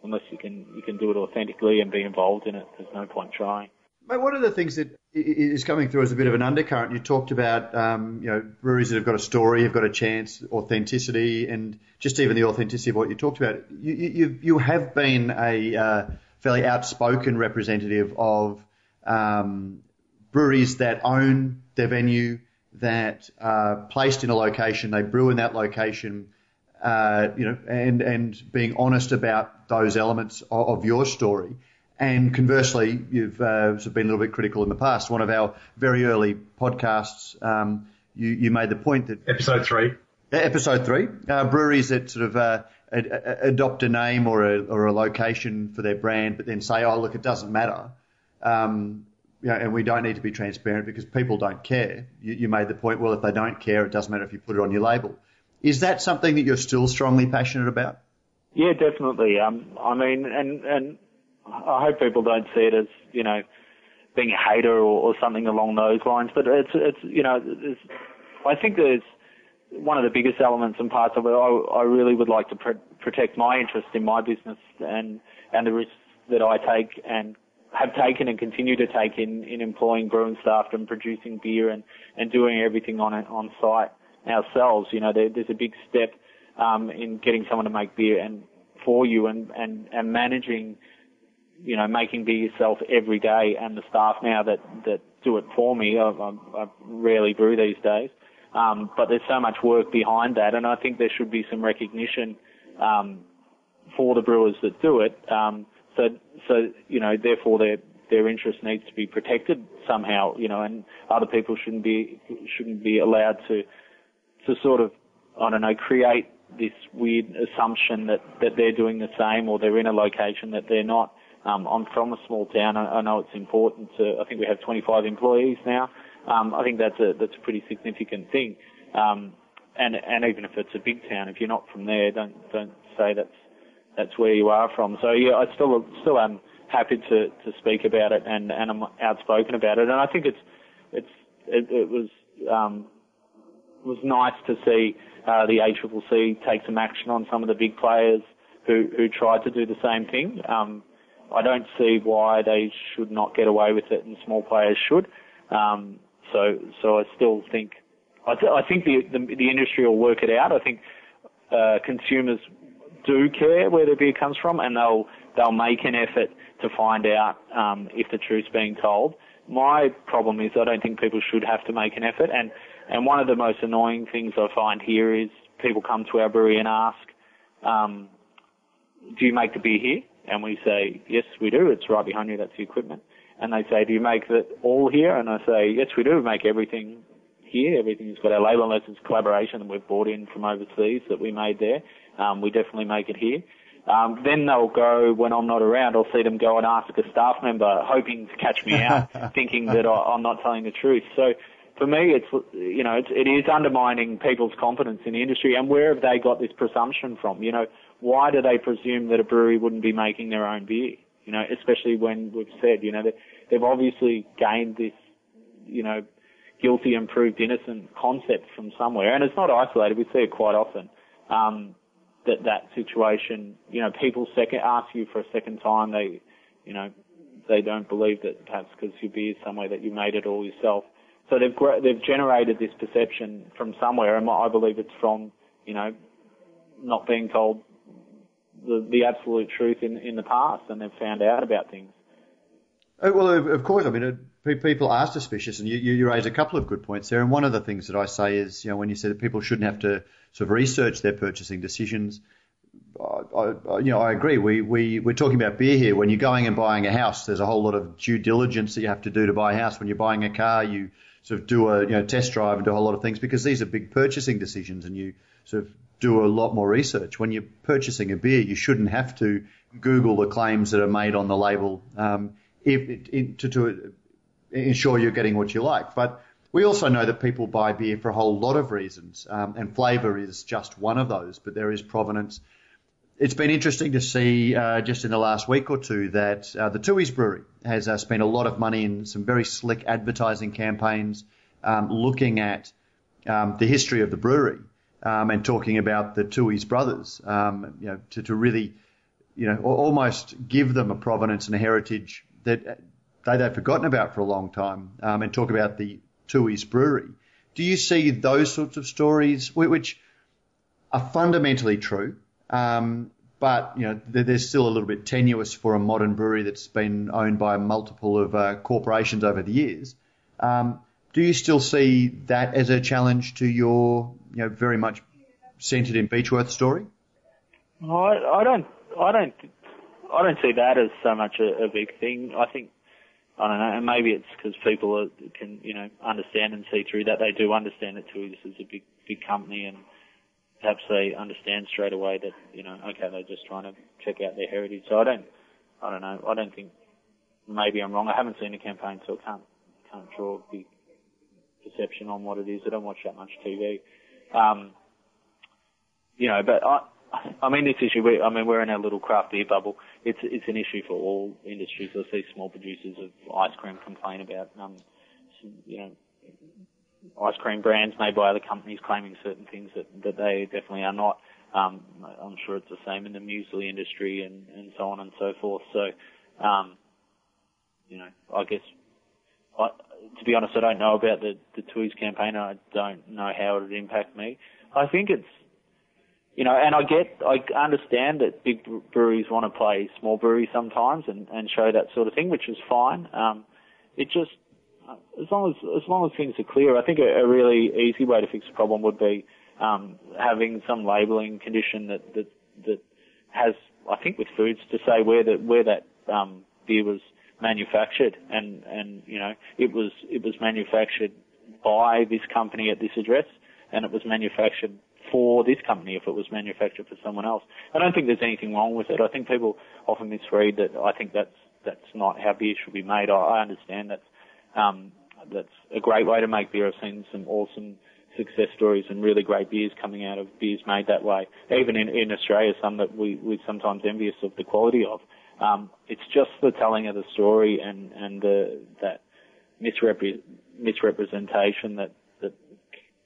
unless you can you can do it authentically and be involved in it, there's no point trying. Mate, one of the things that is coming through as a bit of an undercurrent, you talked about, um, you know, breweries that have got a story, have got a chance, authenticity, and just even the authenticity of what you talked about. You, you, you have been a uh, fairly outspoken representative of um, breweries that own their venue, that are placed in a location, they brew in that location, uh, you know, and, and being honest about those elements of, of your story. And conversely, you've uh, been a little bit critical in the past. One of our very early podcasts, um, you, you made the point that episode three, episode three, uh, breweries that sort of uh, adopt a name or a, or a location for their brand, but then say, "Oh, look, it doesn't matter," um, you know, and we don't need to be transparent because people don't care. You, you made the point. Well, if they don't care, it doesn't matter if you put it on your label. Is that something that you're still strongly passionate about? Yeah, definitely. Um, I mean, and and I hope people don't see it as you know being a hater or, or something along those lines. But it's it's you know it's, I think there's one of the biggest elements and parts of it. I, I really would like to pr- protect my interest in my business and and the risks that I take and have taken and continue to take in, in employing brewing staff and producing beer and, and doing everything on on site ourselves. You know, there, there's a big step um, in getting someone to make beer and for you and, and, and managing you know, making beer yourself every day and the staff now that, that do it for me. I, I, I rarely brew these days. Um, but there's so much work behind that, and I think there should be some recognition um, for the brewers that do it. Um, so, so you know, therefore their their interest needs to be protected somehow, you know, and other people shouldn't be shouldn't be allowed to to sort of I don't know create this weird assumption that that they're doing the same or they're in a location that they're not. Um, I'm from a small town. I, I know it's important to. I think we have 25 employees now. Um, I think that's a that's a pretty significant thing. Um, and and even if it's a big town, if you're not from there, don't don't say that's that's where you are from. So yeah, I still still am happy to to speak about it and and I'm outspoken about it. And I think it's it's it, it was um, was nice to see uh, the ACCC take some action on some of the big players who who tried to do the same thing. Um, I don't see why they should not get away with it, and small players should. Um, so, so I still think, I, th- I think the, the, the industry will work it out. I think uh, consumers do care where their beer comes from, and they'll they'll make an effort to find out um, if the truth's being told. My problem is I don't think people should have to make an effort, and and one of the most annoying things I find here is people come to our brewery and ask, um, "Do you make the beer here?" And we say, "Yes, we do. It's right behind you. That's the equipment." And they say, do you make it all here? And I say, yes, we do We make everything here. Everything's got our label unless it's collaboration that we've bought in from overseas that we made there. Um, we definitely make it here. Um, then they'll go when I'm not around. I'll see them go and ask a staff member, hoping to catch me out, thinking that I, I'm not telling the truth. So for me, it's you know it's, it is undermining people's confidence in the industry. And where have they got this presumption from? You know, why do they presume that a brewery wouldn't be making their own beer? you know, especially when we've said, you know, that they've obviously gained this, you know, guilty and proved innocent concept from somewhere, and it's not isolated. We see it quite often. Um, that that situation, you know, people second ask you for a second time. They, you know, they don't believe that perhaps because your beer is somewhere that you made it all yourself. So they've they've generated this perception from somewhere, and I believe it's from, you know, not being told the, the absolute truth in, in the past and they've found out about things. Oh, well, of course. I mean, people are suspicious, and you, you raise a couple of good points there. And one of the things that I say is, you know, when you say that people shouldn't have to sort of research their purchasing decisions, I, I, you know, I agree. We, we, we're talking about beer here. When you're going and buying a house, there's a whole lot of due diligence that you have to do to buy a house. When you're buying a car, you sort of do a, you know, test drive and do a whole lot of things because these are big purchasing decisions and you sort of do a lot more research. When you're purchasing a beer, you shouldn't have to Google the claims that are made on the label um, if, in, to, to ensure you're getting what you like. But we also know that people buy beer for a whole lot of reasons, um, and flavour is just one of those. But there is provenance. It's been interesting to see uh, just in the last week or two that uh, the Tooheys Brewery has uh, spent a lot of money in some very slick advertising campaigns, um, looking at um, the history of the brewery um, and talking about the Tooheys brothers, um, you know, to, to really, you know, almost give them a provenance and a heritage that they, they've forgotten about for a long time, um, and talk about the Tooheys brewery. Do you see those sorts of stories, which are fundamentally true, um, but you know they're still a little bit tenuous for a modern brewery that's been owned by multiple of uh, corporations over the years? Um, do you still see that as a challenge to your, you know, very much centred in Beechworth story? I, I don't, I don't, I don't see that as so much a, a big thing. I think, I don't know, and maybe it's because people are, can, you know, understand and see through that. They do understand it too. This is a big, big company, and perhaps they understand straight away that, you know, okay, they're just trying to check out their heritage. So I don't, I don't know. I don't think. Maybe I'm wrong. I haven't seen a campaign, so I can't, can't draw big perception on what it is. I don't watch that much TV. Um, you know, but I, I mean, this issue. We, I mean, we're in a little craft beer bubble. It's it's an issue for all industries. I see small producers of ice cream complain about, um, some, you know, ice cream brands made by other companies claiming certain things that that they definitely are not. Um, I'm sure it's the same in the muesli industry and and so on and so forth. So, um, you know, I guess I, to be honest, I don't know about the the Tooheys campaign. I don't know how it would impact me. I think it's, you know, and I get, I understand that big breweries want to play small breweries sometimes and and show that sort of thing, which is fine. Um, it just, as long as as long as things are clear, I think a, a really easy way to fix the problem would be um, having some labelling condition that that that has, I think, with foods to say where that where that um, beer was manufactured, and and you know it was it was manufactured by this company at this address, and it was manufactured for this company if it was manufactured for someone else. I don't think there's anything wrong with it. I think people often misread that. I think that's that's not how beer should be made. I, I understand that's um, that's a great way to make beer. I've seen some awesome success stories and really great beers coming out of beers made that way. Even in, in Australia, some that we, we're sometimes envious of the quality of. Um, it's just the telling of the story and, and the, that misrepre- misrepresentation that, that,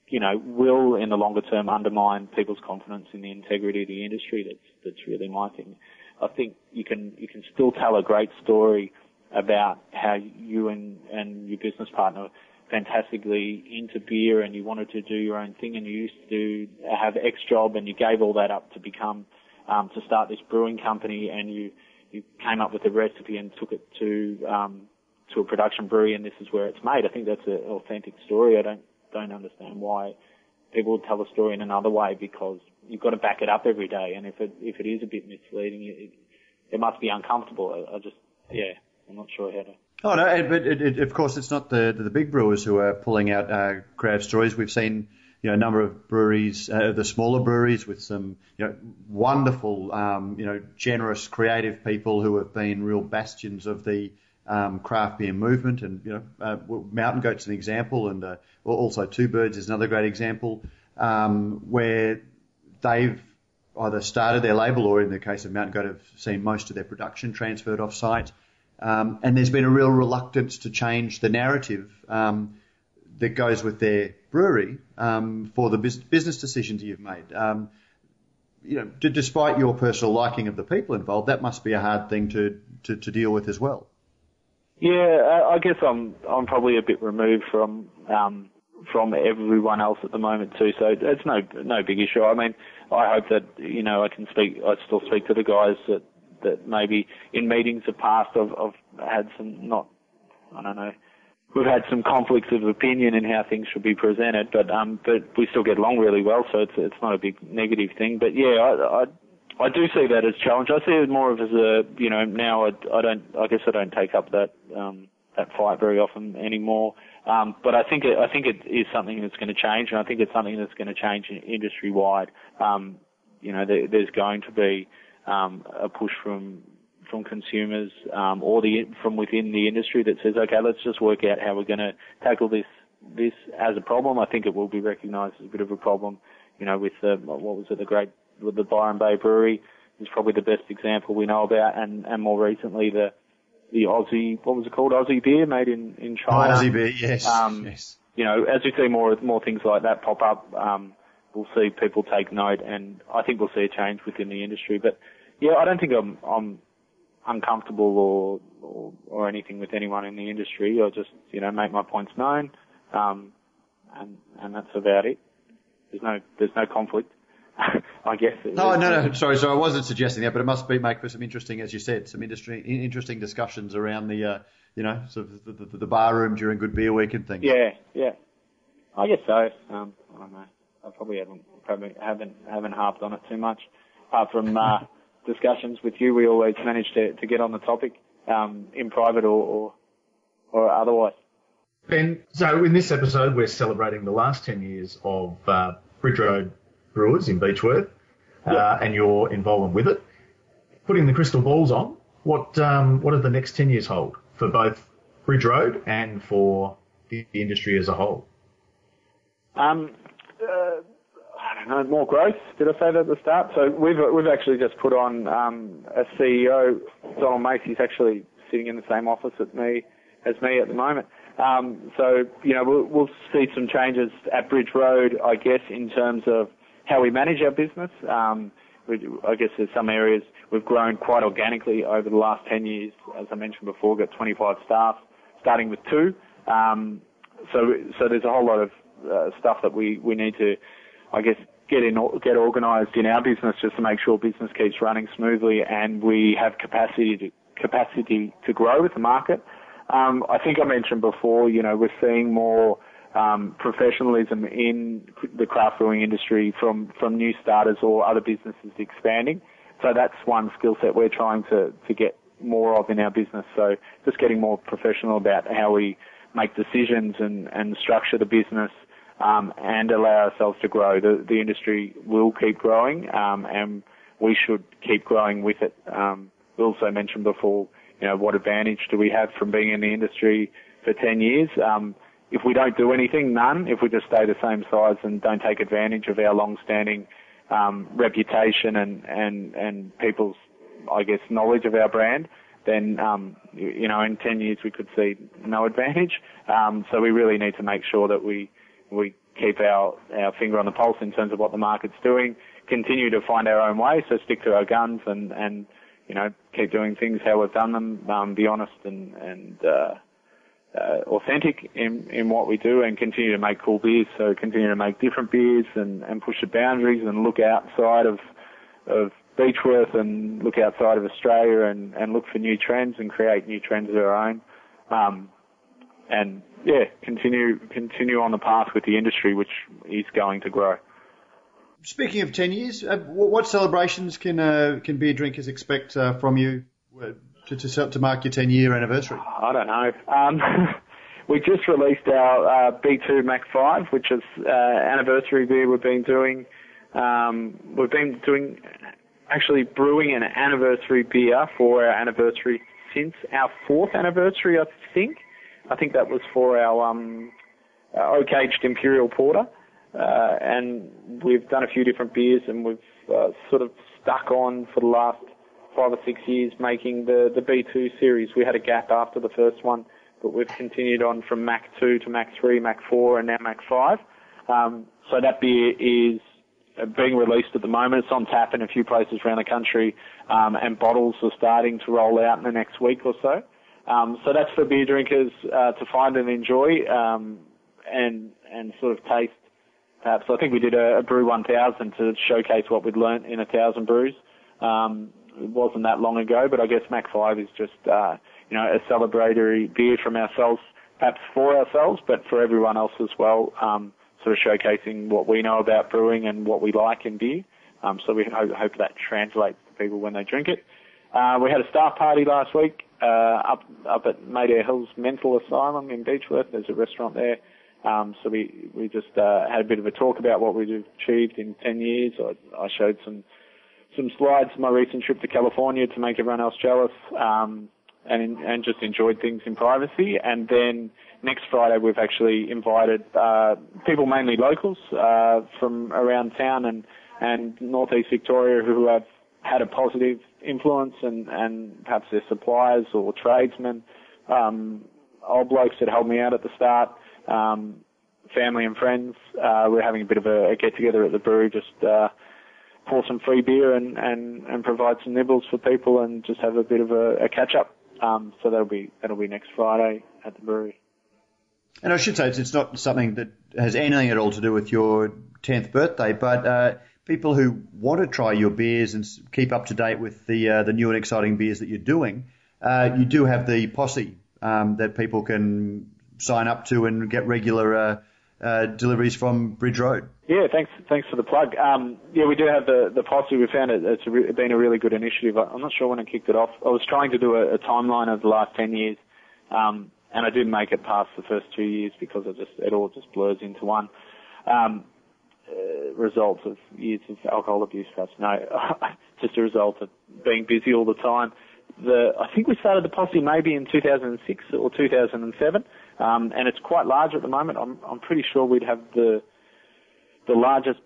you know, will in the longer term undermine people's confidence in the integrity of the industry. That's, that's really my thing. I think you can, you can still tell a great story about how you and, and your business partner fantastically into beer and you wanted to do your own thing and you used to have X job and you gave all that up to become, um, to start this brewing company and you, you came up with the recipe and took it to, um, to a production brewery and this is where it's made. I think that's an authentic story. I don't, don't understand why people would tell a story in another way because you've got to back it up every day. And if it, if it is a bit misleading, it, it must be uncomfortable. I, I just, yeah, I'm not sure how to. Oh no, but it, it, of course it's not the the big brewers who are pulling out uh, creative stories. We've seen you know a number of breweries, uh, the smaller breweries with some you know wonderful, um, you know generous, creative people who have been real bastions of the um, craft beer movement. And you know uh, Mountain Goat's an example, and uh, also Two Birds is another great example um, where they've either started their label or in the case of Mountain Goat have seen most of their production transferred off site. Um, and there's been a real reluctance to change the narrative um, that goes with their brewery um, for the bus- business decisions you've made. Um, you know, d- despite your personal liking of the people involved, that must be a hard thing to, to, to deal with as well. Yeah, I guess I'm I'm probably a bit removed from um, from everyone else at the moment too, so it's no no big issue. I mean, I hope that you know I can speak. I still speak to the guys that that maybe in meetings of past I've, I've had some not, I don't know, we've had some conflicts of opinion in how things should be presented, but um, but we still get along really well, so it's it's not a big negative thing. But yeah, I I, I do see that as a challenge. I see it more of as a you know now I, I don't I guess I don't take up that um that fight very often anymore. Um, but I think it, I think it is something that's going to change, and I think it's something that's going to change industry wide. Um, you know, there, there's going to be um, a push from from consumers um, or the from within the industry that says, okay, let's just work out how we're going to tackle this this as a problem. I think it will be recognised as a bit of a problem. You know, with the what was it, the great with the Byron Bay Brewery is probably the best example we know about, and and more recently the the Aussie what was it called Aussie beer made in in China. Aussie beer, yes, um, yes. You know, as we see more more things like that pop up, um, we'll see people take note, and I think we'll see a change within the industry. But yeah, I don't think I'm I'm uncomfortable or, or or anything with anyone in the industry. I just you know make my points known, um, and and that's about it. There's no there's no conflict. I guess. No, no, no. Sorry, so I wasn't suggesting that, but it must be make for some interesting, as you said, some industry interesting discussions around the, uh, you know, sort of the, the, the bar room during Good Beer Week and things. Yeah, yeah. I guess so. Um, I don't know. I probably haven't probably haven't haven't harped on it too much. Apart from uh, discussions with you, we always manage to, to get on the topic um, in private or, or, or otherwise. Ben, so in this episode, we're celebrating the last 10 years of uh, Bridge Road Brewers in Beechworth uh, yep. and your involvement with it. Putting the crystal balls on, what um, what do the next 10 years hold for both Bridge Road and for the industry as a whole? Um, uh, I more growth. Did I say that at the start? So we've we've actually just put on um, a CEO. Donald Macy's actually sitting in the same office me as me at the moment. Um, so you know we'll, we'll see some changes at Bridge Road, I guess, in terms of how we manage our business. Um, we, I guess there's some areas we've grown quite organically over the last 10 years. As I mentioned before, got 25 staff, starting with two. Um, so so there's a whole lot of uh, stuff that we, we need to, I guess, get in, get organised in our business just to make sure business keeps running smoothly and we have capacity to capacity to grow with the market. Um, I think I mentioned before, you know, we're seeing more um, professionalism in the craft brewing industry from, from new starters or other businesses expanding. So that's one skill set we're trying to, to get more of in our business. So just getting more professional about how we make decisions and, and structure the business um, and allow ourselves to grow. The, the industry will keep growing um, and we should keep growing with it. Um, we also mentioned before, you know, what advantage do we have from being in the industry for 10 years? Um, if we don't do anything, none. If we just stay the same size and don't take advantage of our long-standing um, reputation and, and, and people's, I guess, knowledge of our brand, then, um, you know, in 10 years we could see no advantage. Um, so we really need to make sure that we, we keep our, our finger on the pulse in terms of what the market's doing, continue to find our own way, so stick to our guns and, and, you know, keep doing things how we've done them, um, be honest and, and, uh, uh, authentic in, in what we do and continue to make cool beers. So continue to make different beers and, and push the boundaries and look outside of, of Beechworth and look outside of Australia and, and look for new trends and create new trends of our own. Um, and yeah, continue, continue on the path with the industry, which is going to grow. Speaking of 10 years, uh, what celebrations can, uh, can beer drinkers expect, uh, from you uh, to, to, to mark your 10 year anniversary? I don't know. Um, we just released our uh, B2 Mac 5, which is uh, anniversary beer we've been doing. Um, we've been doing actually brewing an anniversary beer for our anniversary since our fourth anniversary, I think. I think that was for our um, oak aged imperial porter. Uh, and we've done a few different beers and we've uh, sort of stuck on for the last five or six years making the, the B2 series. We had a gap after the first one, but we've continued on from Mac 2 to Mac 3, Mac 4, and now Mac 5. Um, so that beer is being released at the moment. It's on tap in a few places around the country, um, and bottles are starting to roll out in the next week or so. Um, so that's for beer drinkers uh, to find and enjoy, um, and and sort of taste. Perhaps I think we did a, a brew 1000 to showcase what we'd learnt in a thousand brews. Um, it wasn't that long ago, but I guess Mac 5 is just, uh, you know, a celebratory beer from ourselves, perhaps for ourselves, but for everyone else as well, um, sort of showcasing what we know about brewing and what we like in beer. Um, so we hope, hope that translates to people when they drink it. Uh, we had a staff party last week up up at Mayday Hills Mental Asylum in Beechworth. There's a restaurant there. Um, so we we just uh, had a bit of a talk about what we've achieved in 10 years. I, I showed some some slides from my recent trip to California to make everyone else jealous, um, and and just enjoyed things in privacy. And then next Friday we've actually invited uh, people, mainly locals, uh, from around town and and northeast Victoria who have had a positive influence, and and perhaps their suppliers or tradesmen, um, old blokes that helped me out at the start. Um, family and friends. Uh, we're having a bit of a, a get together at the brewery, just uh, pour some free beer and, and, and provide some nibbles for people and just have a bit of a, a catch up. Um, so that'll be that'll be next Friday at the brewery. And I should say it's, it's not something that has anything at all to do with your 10th birthday, but uh, people who want to try your beers and keep up to date with the uh, the new and exciting beers that you're doing, uh, you do have the posse um, that people can sign up to and get regular uh, uh, deliveries from Bridge Road. Yeah, thanks. Thanks for the plug. Um, yeah, we do have the the posse. We found it, it's re- been a really good initiative. I'm not sure when I kicked it off. I was trying to do a, a timeline of the last ten years, um, and I didn't make it past the first two years because it just it all just blurs into one. Um, uh, result of years of alcohol abuse, perhaps. No, just a result of being busy all the time. The I think we started the posse maybe in 2006 or 2007, um, and it's quite large at the moment. I'm I'm pretty sure we'd have the the largest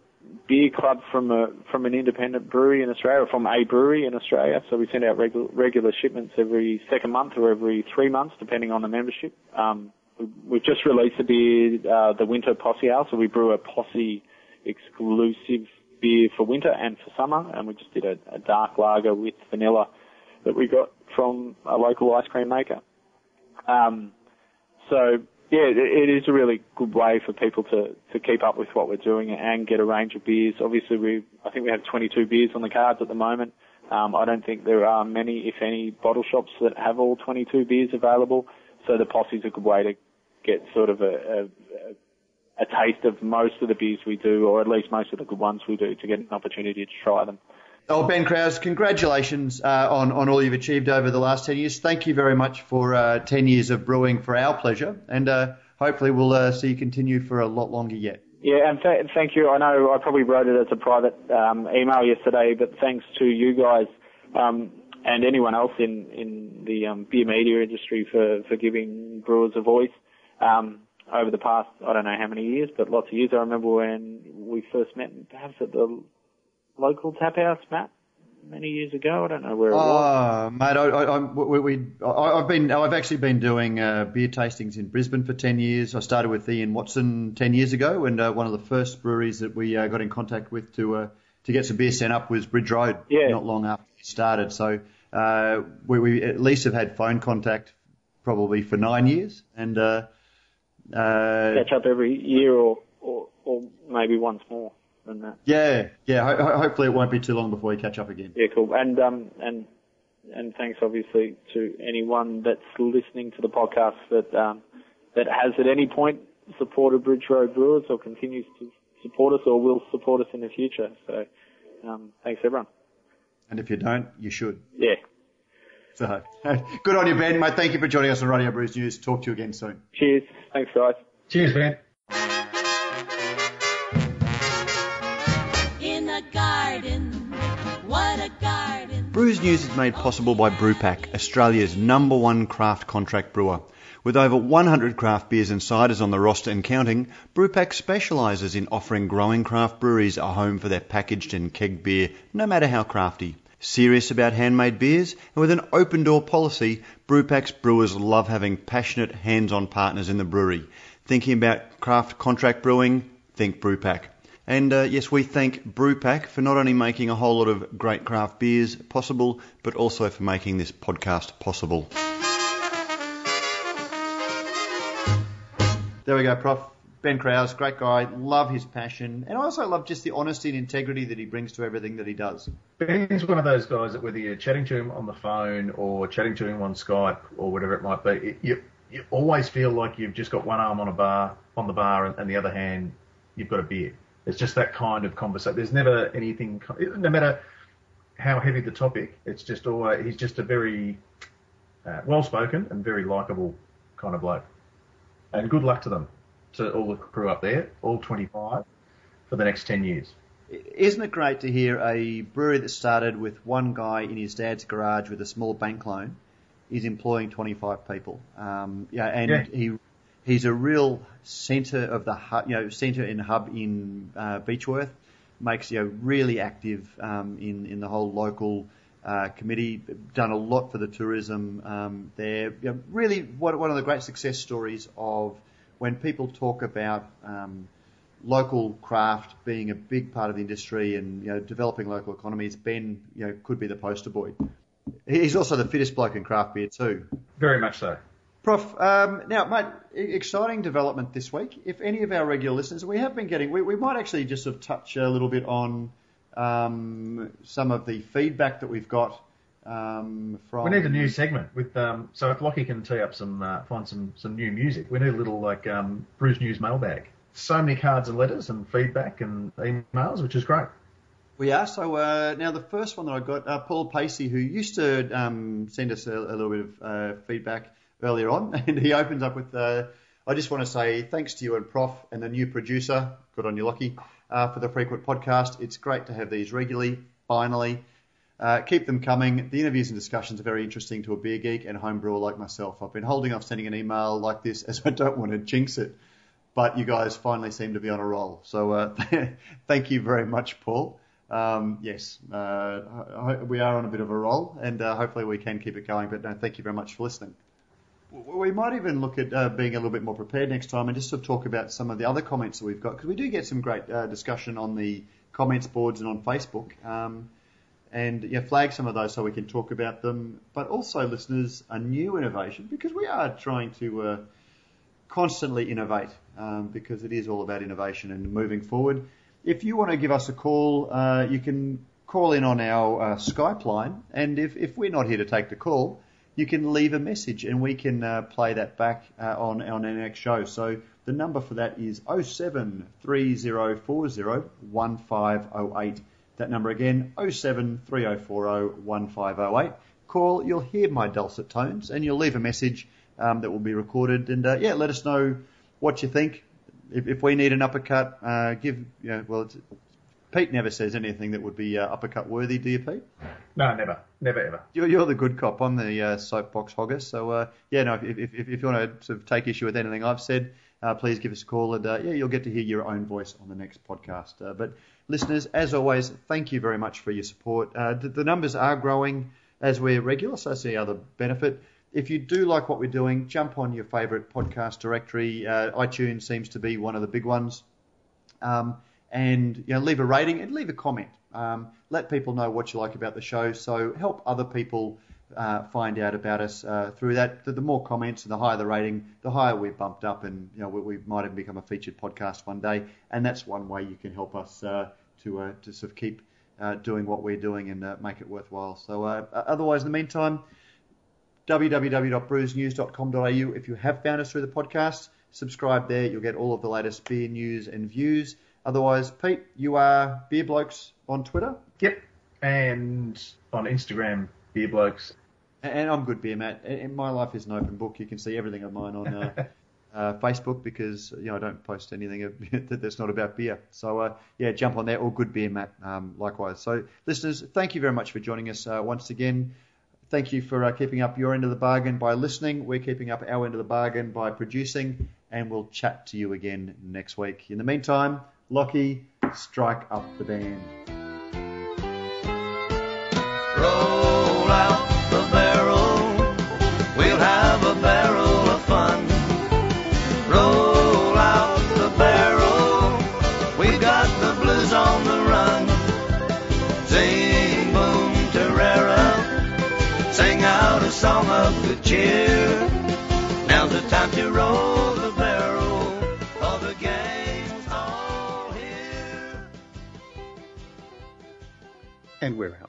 beer club from a from an independent brewery in Australia, or from a brewery in Australia. So we send out regular regular shipments every second month or every three months, depending on the membership. Um, we, we've just released a beer, uh, the Winter Posse Ale. So we brew a Posse exclusive beer for winter and for summer, and we just did a, a dark lager with vanilla that we got from a local ice cream maker. Um, so yeah, it is a really good way for people to, to keep up with what we're doing and get a range of beers. Obviously, we I think we have 22 beers on the cards at the moment. Um, I don't think there are many, if any, bottle shops that have all 22 beers available. so the posse is a good way to get sort of a, a, a taste of most of the beers we do, or at least most of the good ones we do, to get an opportunity to try them. Oh, Ben Kraus, congratulations uh, on, on all you've achieved over the last 10 years. Thank you very much for uh, 10 years of brewing for our pleasure, and uh, hopefully we'll uh, see you continue for a lot longer yet. Yeah, and th- thank you. I know I probably wrote it as a private um, email yesterday, but thanks to you guys um, and anyone else in, in the um, beer media industry for, for giving brewers a voice. Um, over the past, I don't know how many years, but lots of years. I remember when we first met, perhaps at the local tap house, Matt, many years ago. I don't know where it was. Oh, mate, I, I, I'm- we, we, I, I've been, I've actually been doing uh, beer tastings in Brisbane for 10 years. I started with Ian Watson 10 years ago, and uh, one of the first breweries that we uh, got in contact with to uh, to get some beer sent up was Bridge Road. Yeah. Not long after we started, so uh, we, we at least have had phone contact probably for nine years, and uh, Catch up every year or, or, or maybe once more than that. yeah, yeah. Ho- ho- hopefully, it won't be too long before we catch up again. Yeah, cool. And um and and thanks obviously to anyone that's listening to the podcast that um that has at any point supported Bridge Road Brewers or continues to support us or will support us in the future. So um thanks everyone. And if you don't, you should. Yeah. So, good on you, Ben, mate. Thank you for joining us on Radio Brews News. Talk to you again soon. Cheers. Thanks guys. Cheers, man. in a garden. What a garden. Brews News is made possible by Brewpack, Australia's number one craft contract brewer. With over 100 craft beers and ciders on the roster and counting, Brewpack specialises in offering growing craft breweries a home for their packaged and keg beer, no matter how crafty. Serious about handmade beers, and with an open door policy, Brewpack's brewers love having passionate, hands-on partners in the brewery. Thinking about craft contract brewing? Think Brewpack. And uh, yes, we thank Brewpack for not only making a whole lot of great craft beers possible, but also for making this podcast possible. There we go, Prof. Ben Kraus, great guy, love his passion, and I also love just the honesty and integrity that he brings to everything that he does. Ben's one of those guys that whether you're chatting to him on the phone or chatting to him on Skype or whatever it might be, it, you you always feel like you've just got one arm on a bar on the bar and, and the other hand you've got a beer. It's just that kind of conversation. There's never anything, no matter how heavy the topic. It's just always he's just a very uh, well spoken and very likable kind of bloke. And good luck to them, to all the crew up there, all 25 for the next 10 years. Isn't it great to hear a brewery that started with one guy in his dad's garage with a small bank loan is employing 25 people? Um, yeah, and Yeah. he he's a real centre of the you know, centre and hub in uh, Beechworth. Makes you know really active um, in in the whole local uh, committee. Done a lot for the tourism um, there. You know, really, one of the great success stories of when people talk about um, local craft being a big part of the industry and you know developing local economies. Ben, you know, could be the poster boy. He's also the fittest bloke in craft beer too. Very much so. Prof, um, now, mate, exciting development this week. If any of our regular listeners, we have been getting, we, we might actually just sort of touch a little bit on um, some of the feedback that we've got um, from. We need a new segment with um, so if Lockie can tee up some uh, find some some new music, we need a little like um, Brews News mailbag. So many cards and letters and feedback and emails, which is great. We are. So uh, now the first one that I got, uh, Paul Pacey, who used to um, send us a, a little bit of uh, feedback earlier on, and he opens up with, uh, I just want to say thanks to you and Prof and the new producer, good on you, Lockie, uh, for the frequent podcast. It's great to have these regularly, finally. Uh, keep them coming. The interviews and discussions are very interesting to a beer geek and home brewer like myself. I've been holding off sending an email like this as I don't want to jinx it, but you guys finally seem to be on a roll. So uh, thank you very much, Paul. Um, yes, uh, we are on a bit of a roll, and uh, hopefully we can keep it going. But no, thank you very much for listening. We might even look at uh, being a little bit more prepared next time and just sort of talk about some of the other comments that we've got because we do get some great uh, discussion on the comments boards and on Facebook. Um, and yeah, flag some of those so we can talk about them. But also, listeners, a new innovation because we are trying to uh, constantly innovate um, because it is all about innovation and moving forward. If you want to give us a call, uh, you can call in on our uh, Skype line, and if, if we're not here to take the call, you can leave a message and we can uh, play that back uh, on, on our next show. So the number for that is 0730401508. That number again, 0730401508. Call, you'll hear my dulcet tones and you'll leave a message um, that will be recorded. And uh, yeah, let us know what you think. If, if we need an uppercut, uh, give, you know, well, it's, Pete never says anything that would be uh, uppercut worthy, do you, Pete? No, never, never ever. You're, you're the good cop. I'm the uh, soapbox hogger. So uh, yeah, no. If, if, if, if you want to sort of take issue with anything I've said, uh, please give us a call, and uh, yeah, you'll get to hear your own voice on the next podcast. Uh, but listeners, as always, thank you very much for your support. Uh, the, the numbers are growing as we're regular, so the other benefit. If you do like what we're doing, jump on your favourite podcast directory. Uh, iTunes seems to be one of the big ones. Um, and you know, leave a rating and leave a comment. Um, let people know what you like about the show. So help other people uh, find out about us uh, through that. The, the, more comments and the higher the rating, the higher we're bumped up, and you know we, we might even become a featured podcast one day. And that's one way you can help us uh, to uh, to sort of keep uh, doing what we're doing and uh, make it worthwhile. So otherwise, in the meantime, www.brewsnews.com.au. If you have found us through the podcast, subscribe there. You'll get all of the latest beer news and views. Otherwise, Pete, you are Beer Blokes on Twitter. Yep. And on Instagram, Beer Blokes. And I'm good beer, Matt. And my life is an open book. You can see everything of mine on uh, uh, Facebook because you know I don't post anything that's not about beer. So uh, yeah, jump on there. Or good beer, Matt. Um, likewise. So listeners, thank you very much for joining us uh, once again. Thank you for uh, keeping up your end of the bargain by listening. We're keeping up our end of the bargain by producing, and we'll chat to you again next week. In the meantime, Lockie, strike up the band. The barrel, we'll have a barrel of fun. Roll out the barrel, We've got the blues on the run. Sing boom terrera, sing out a song of good cheer. Now's the time to roll the barrel, all the gang's all here. And we're out.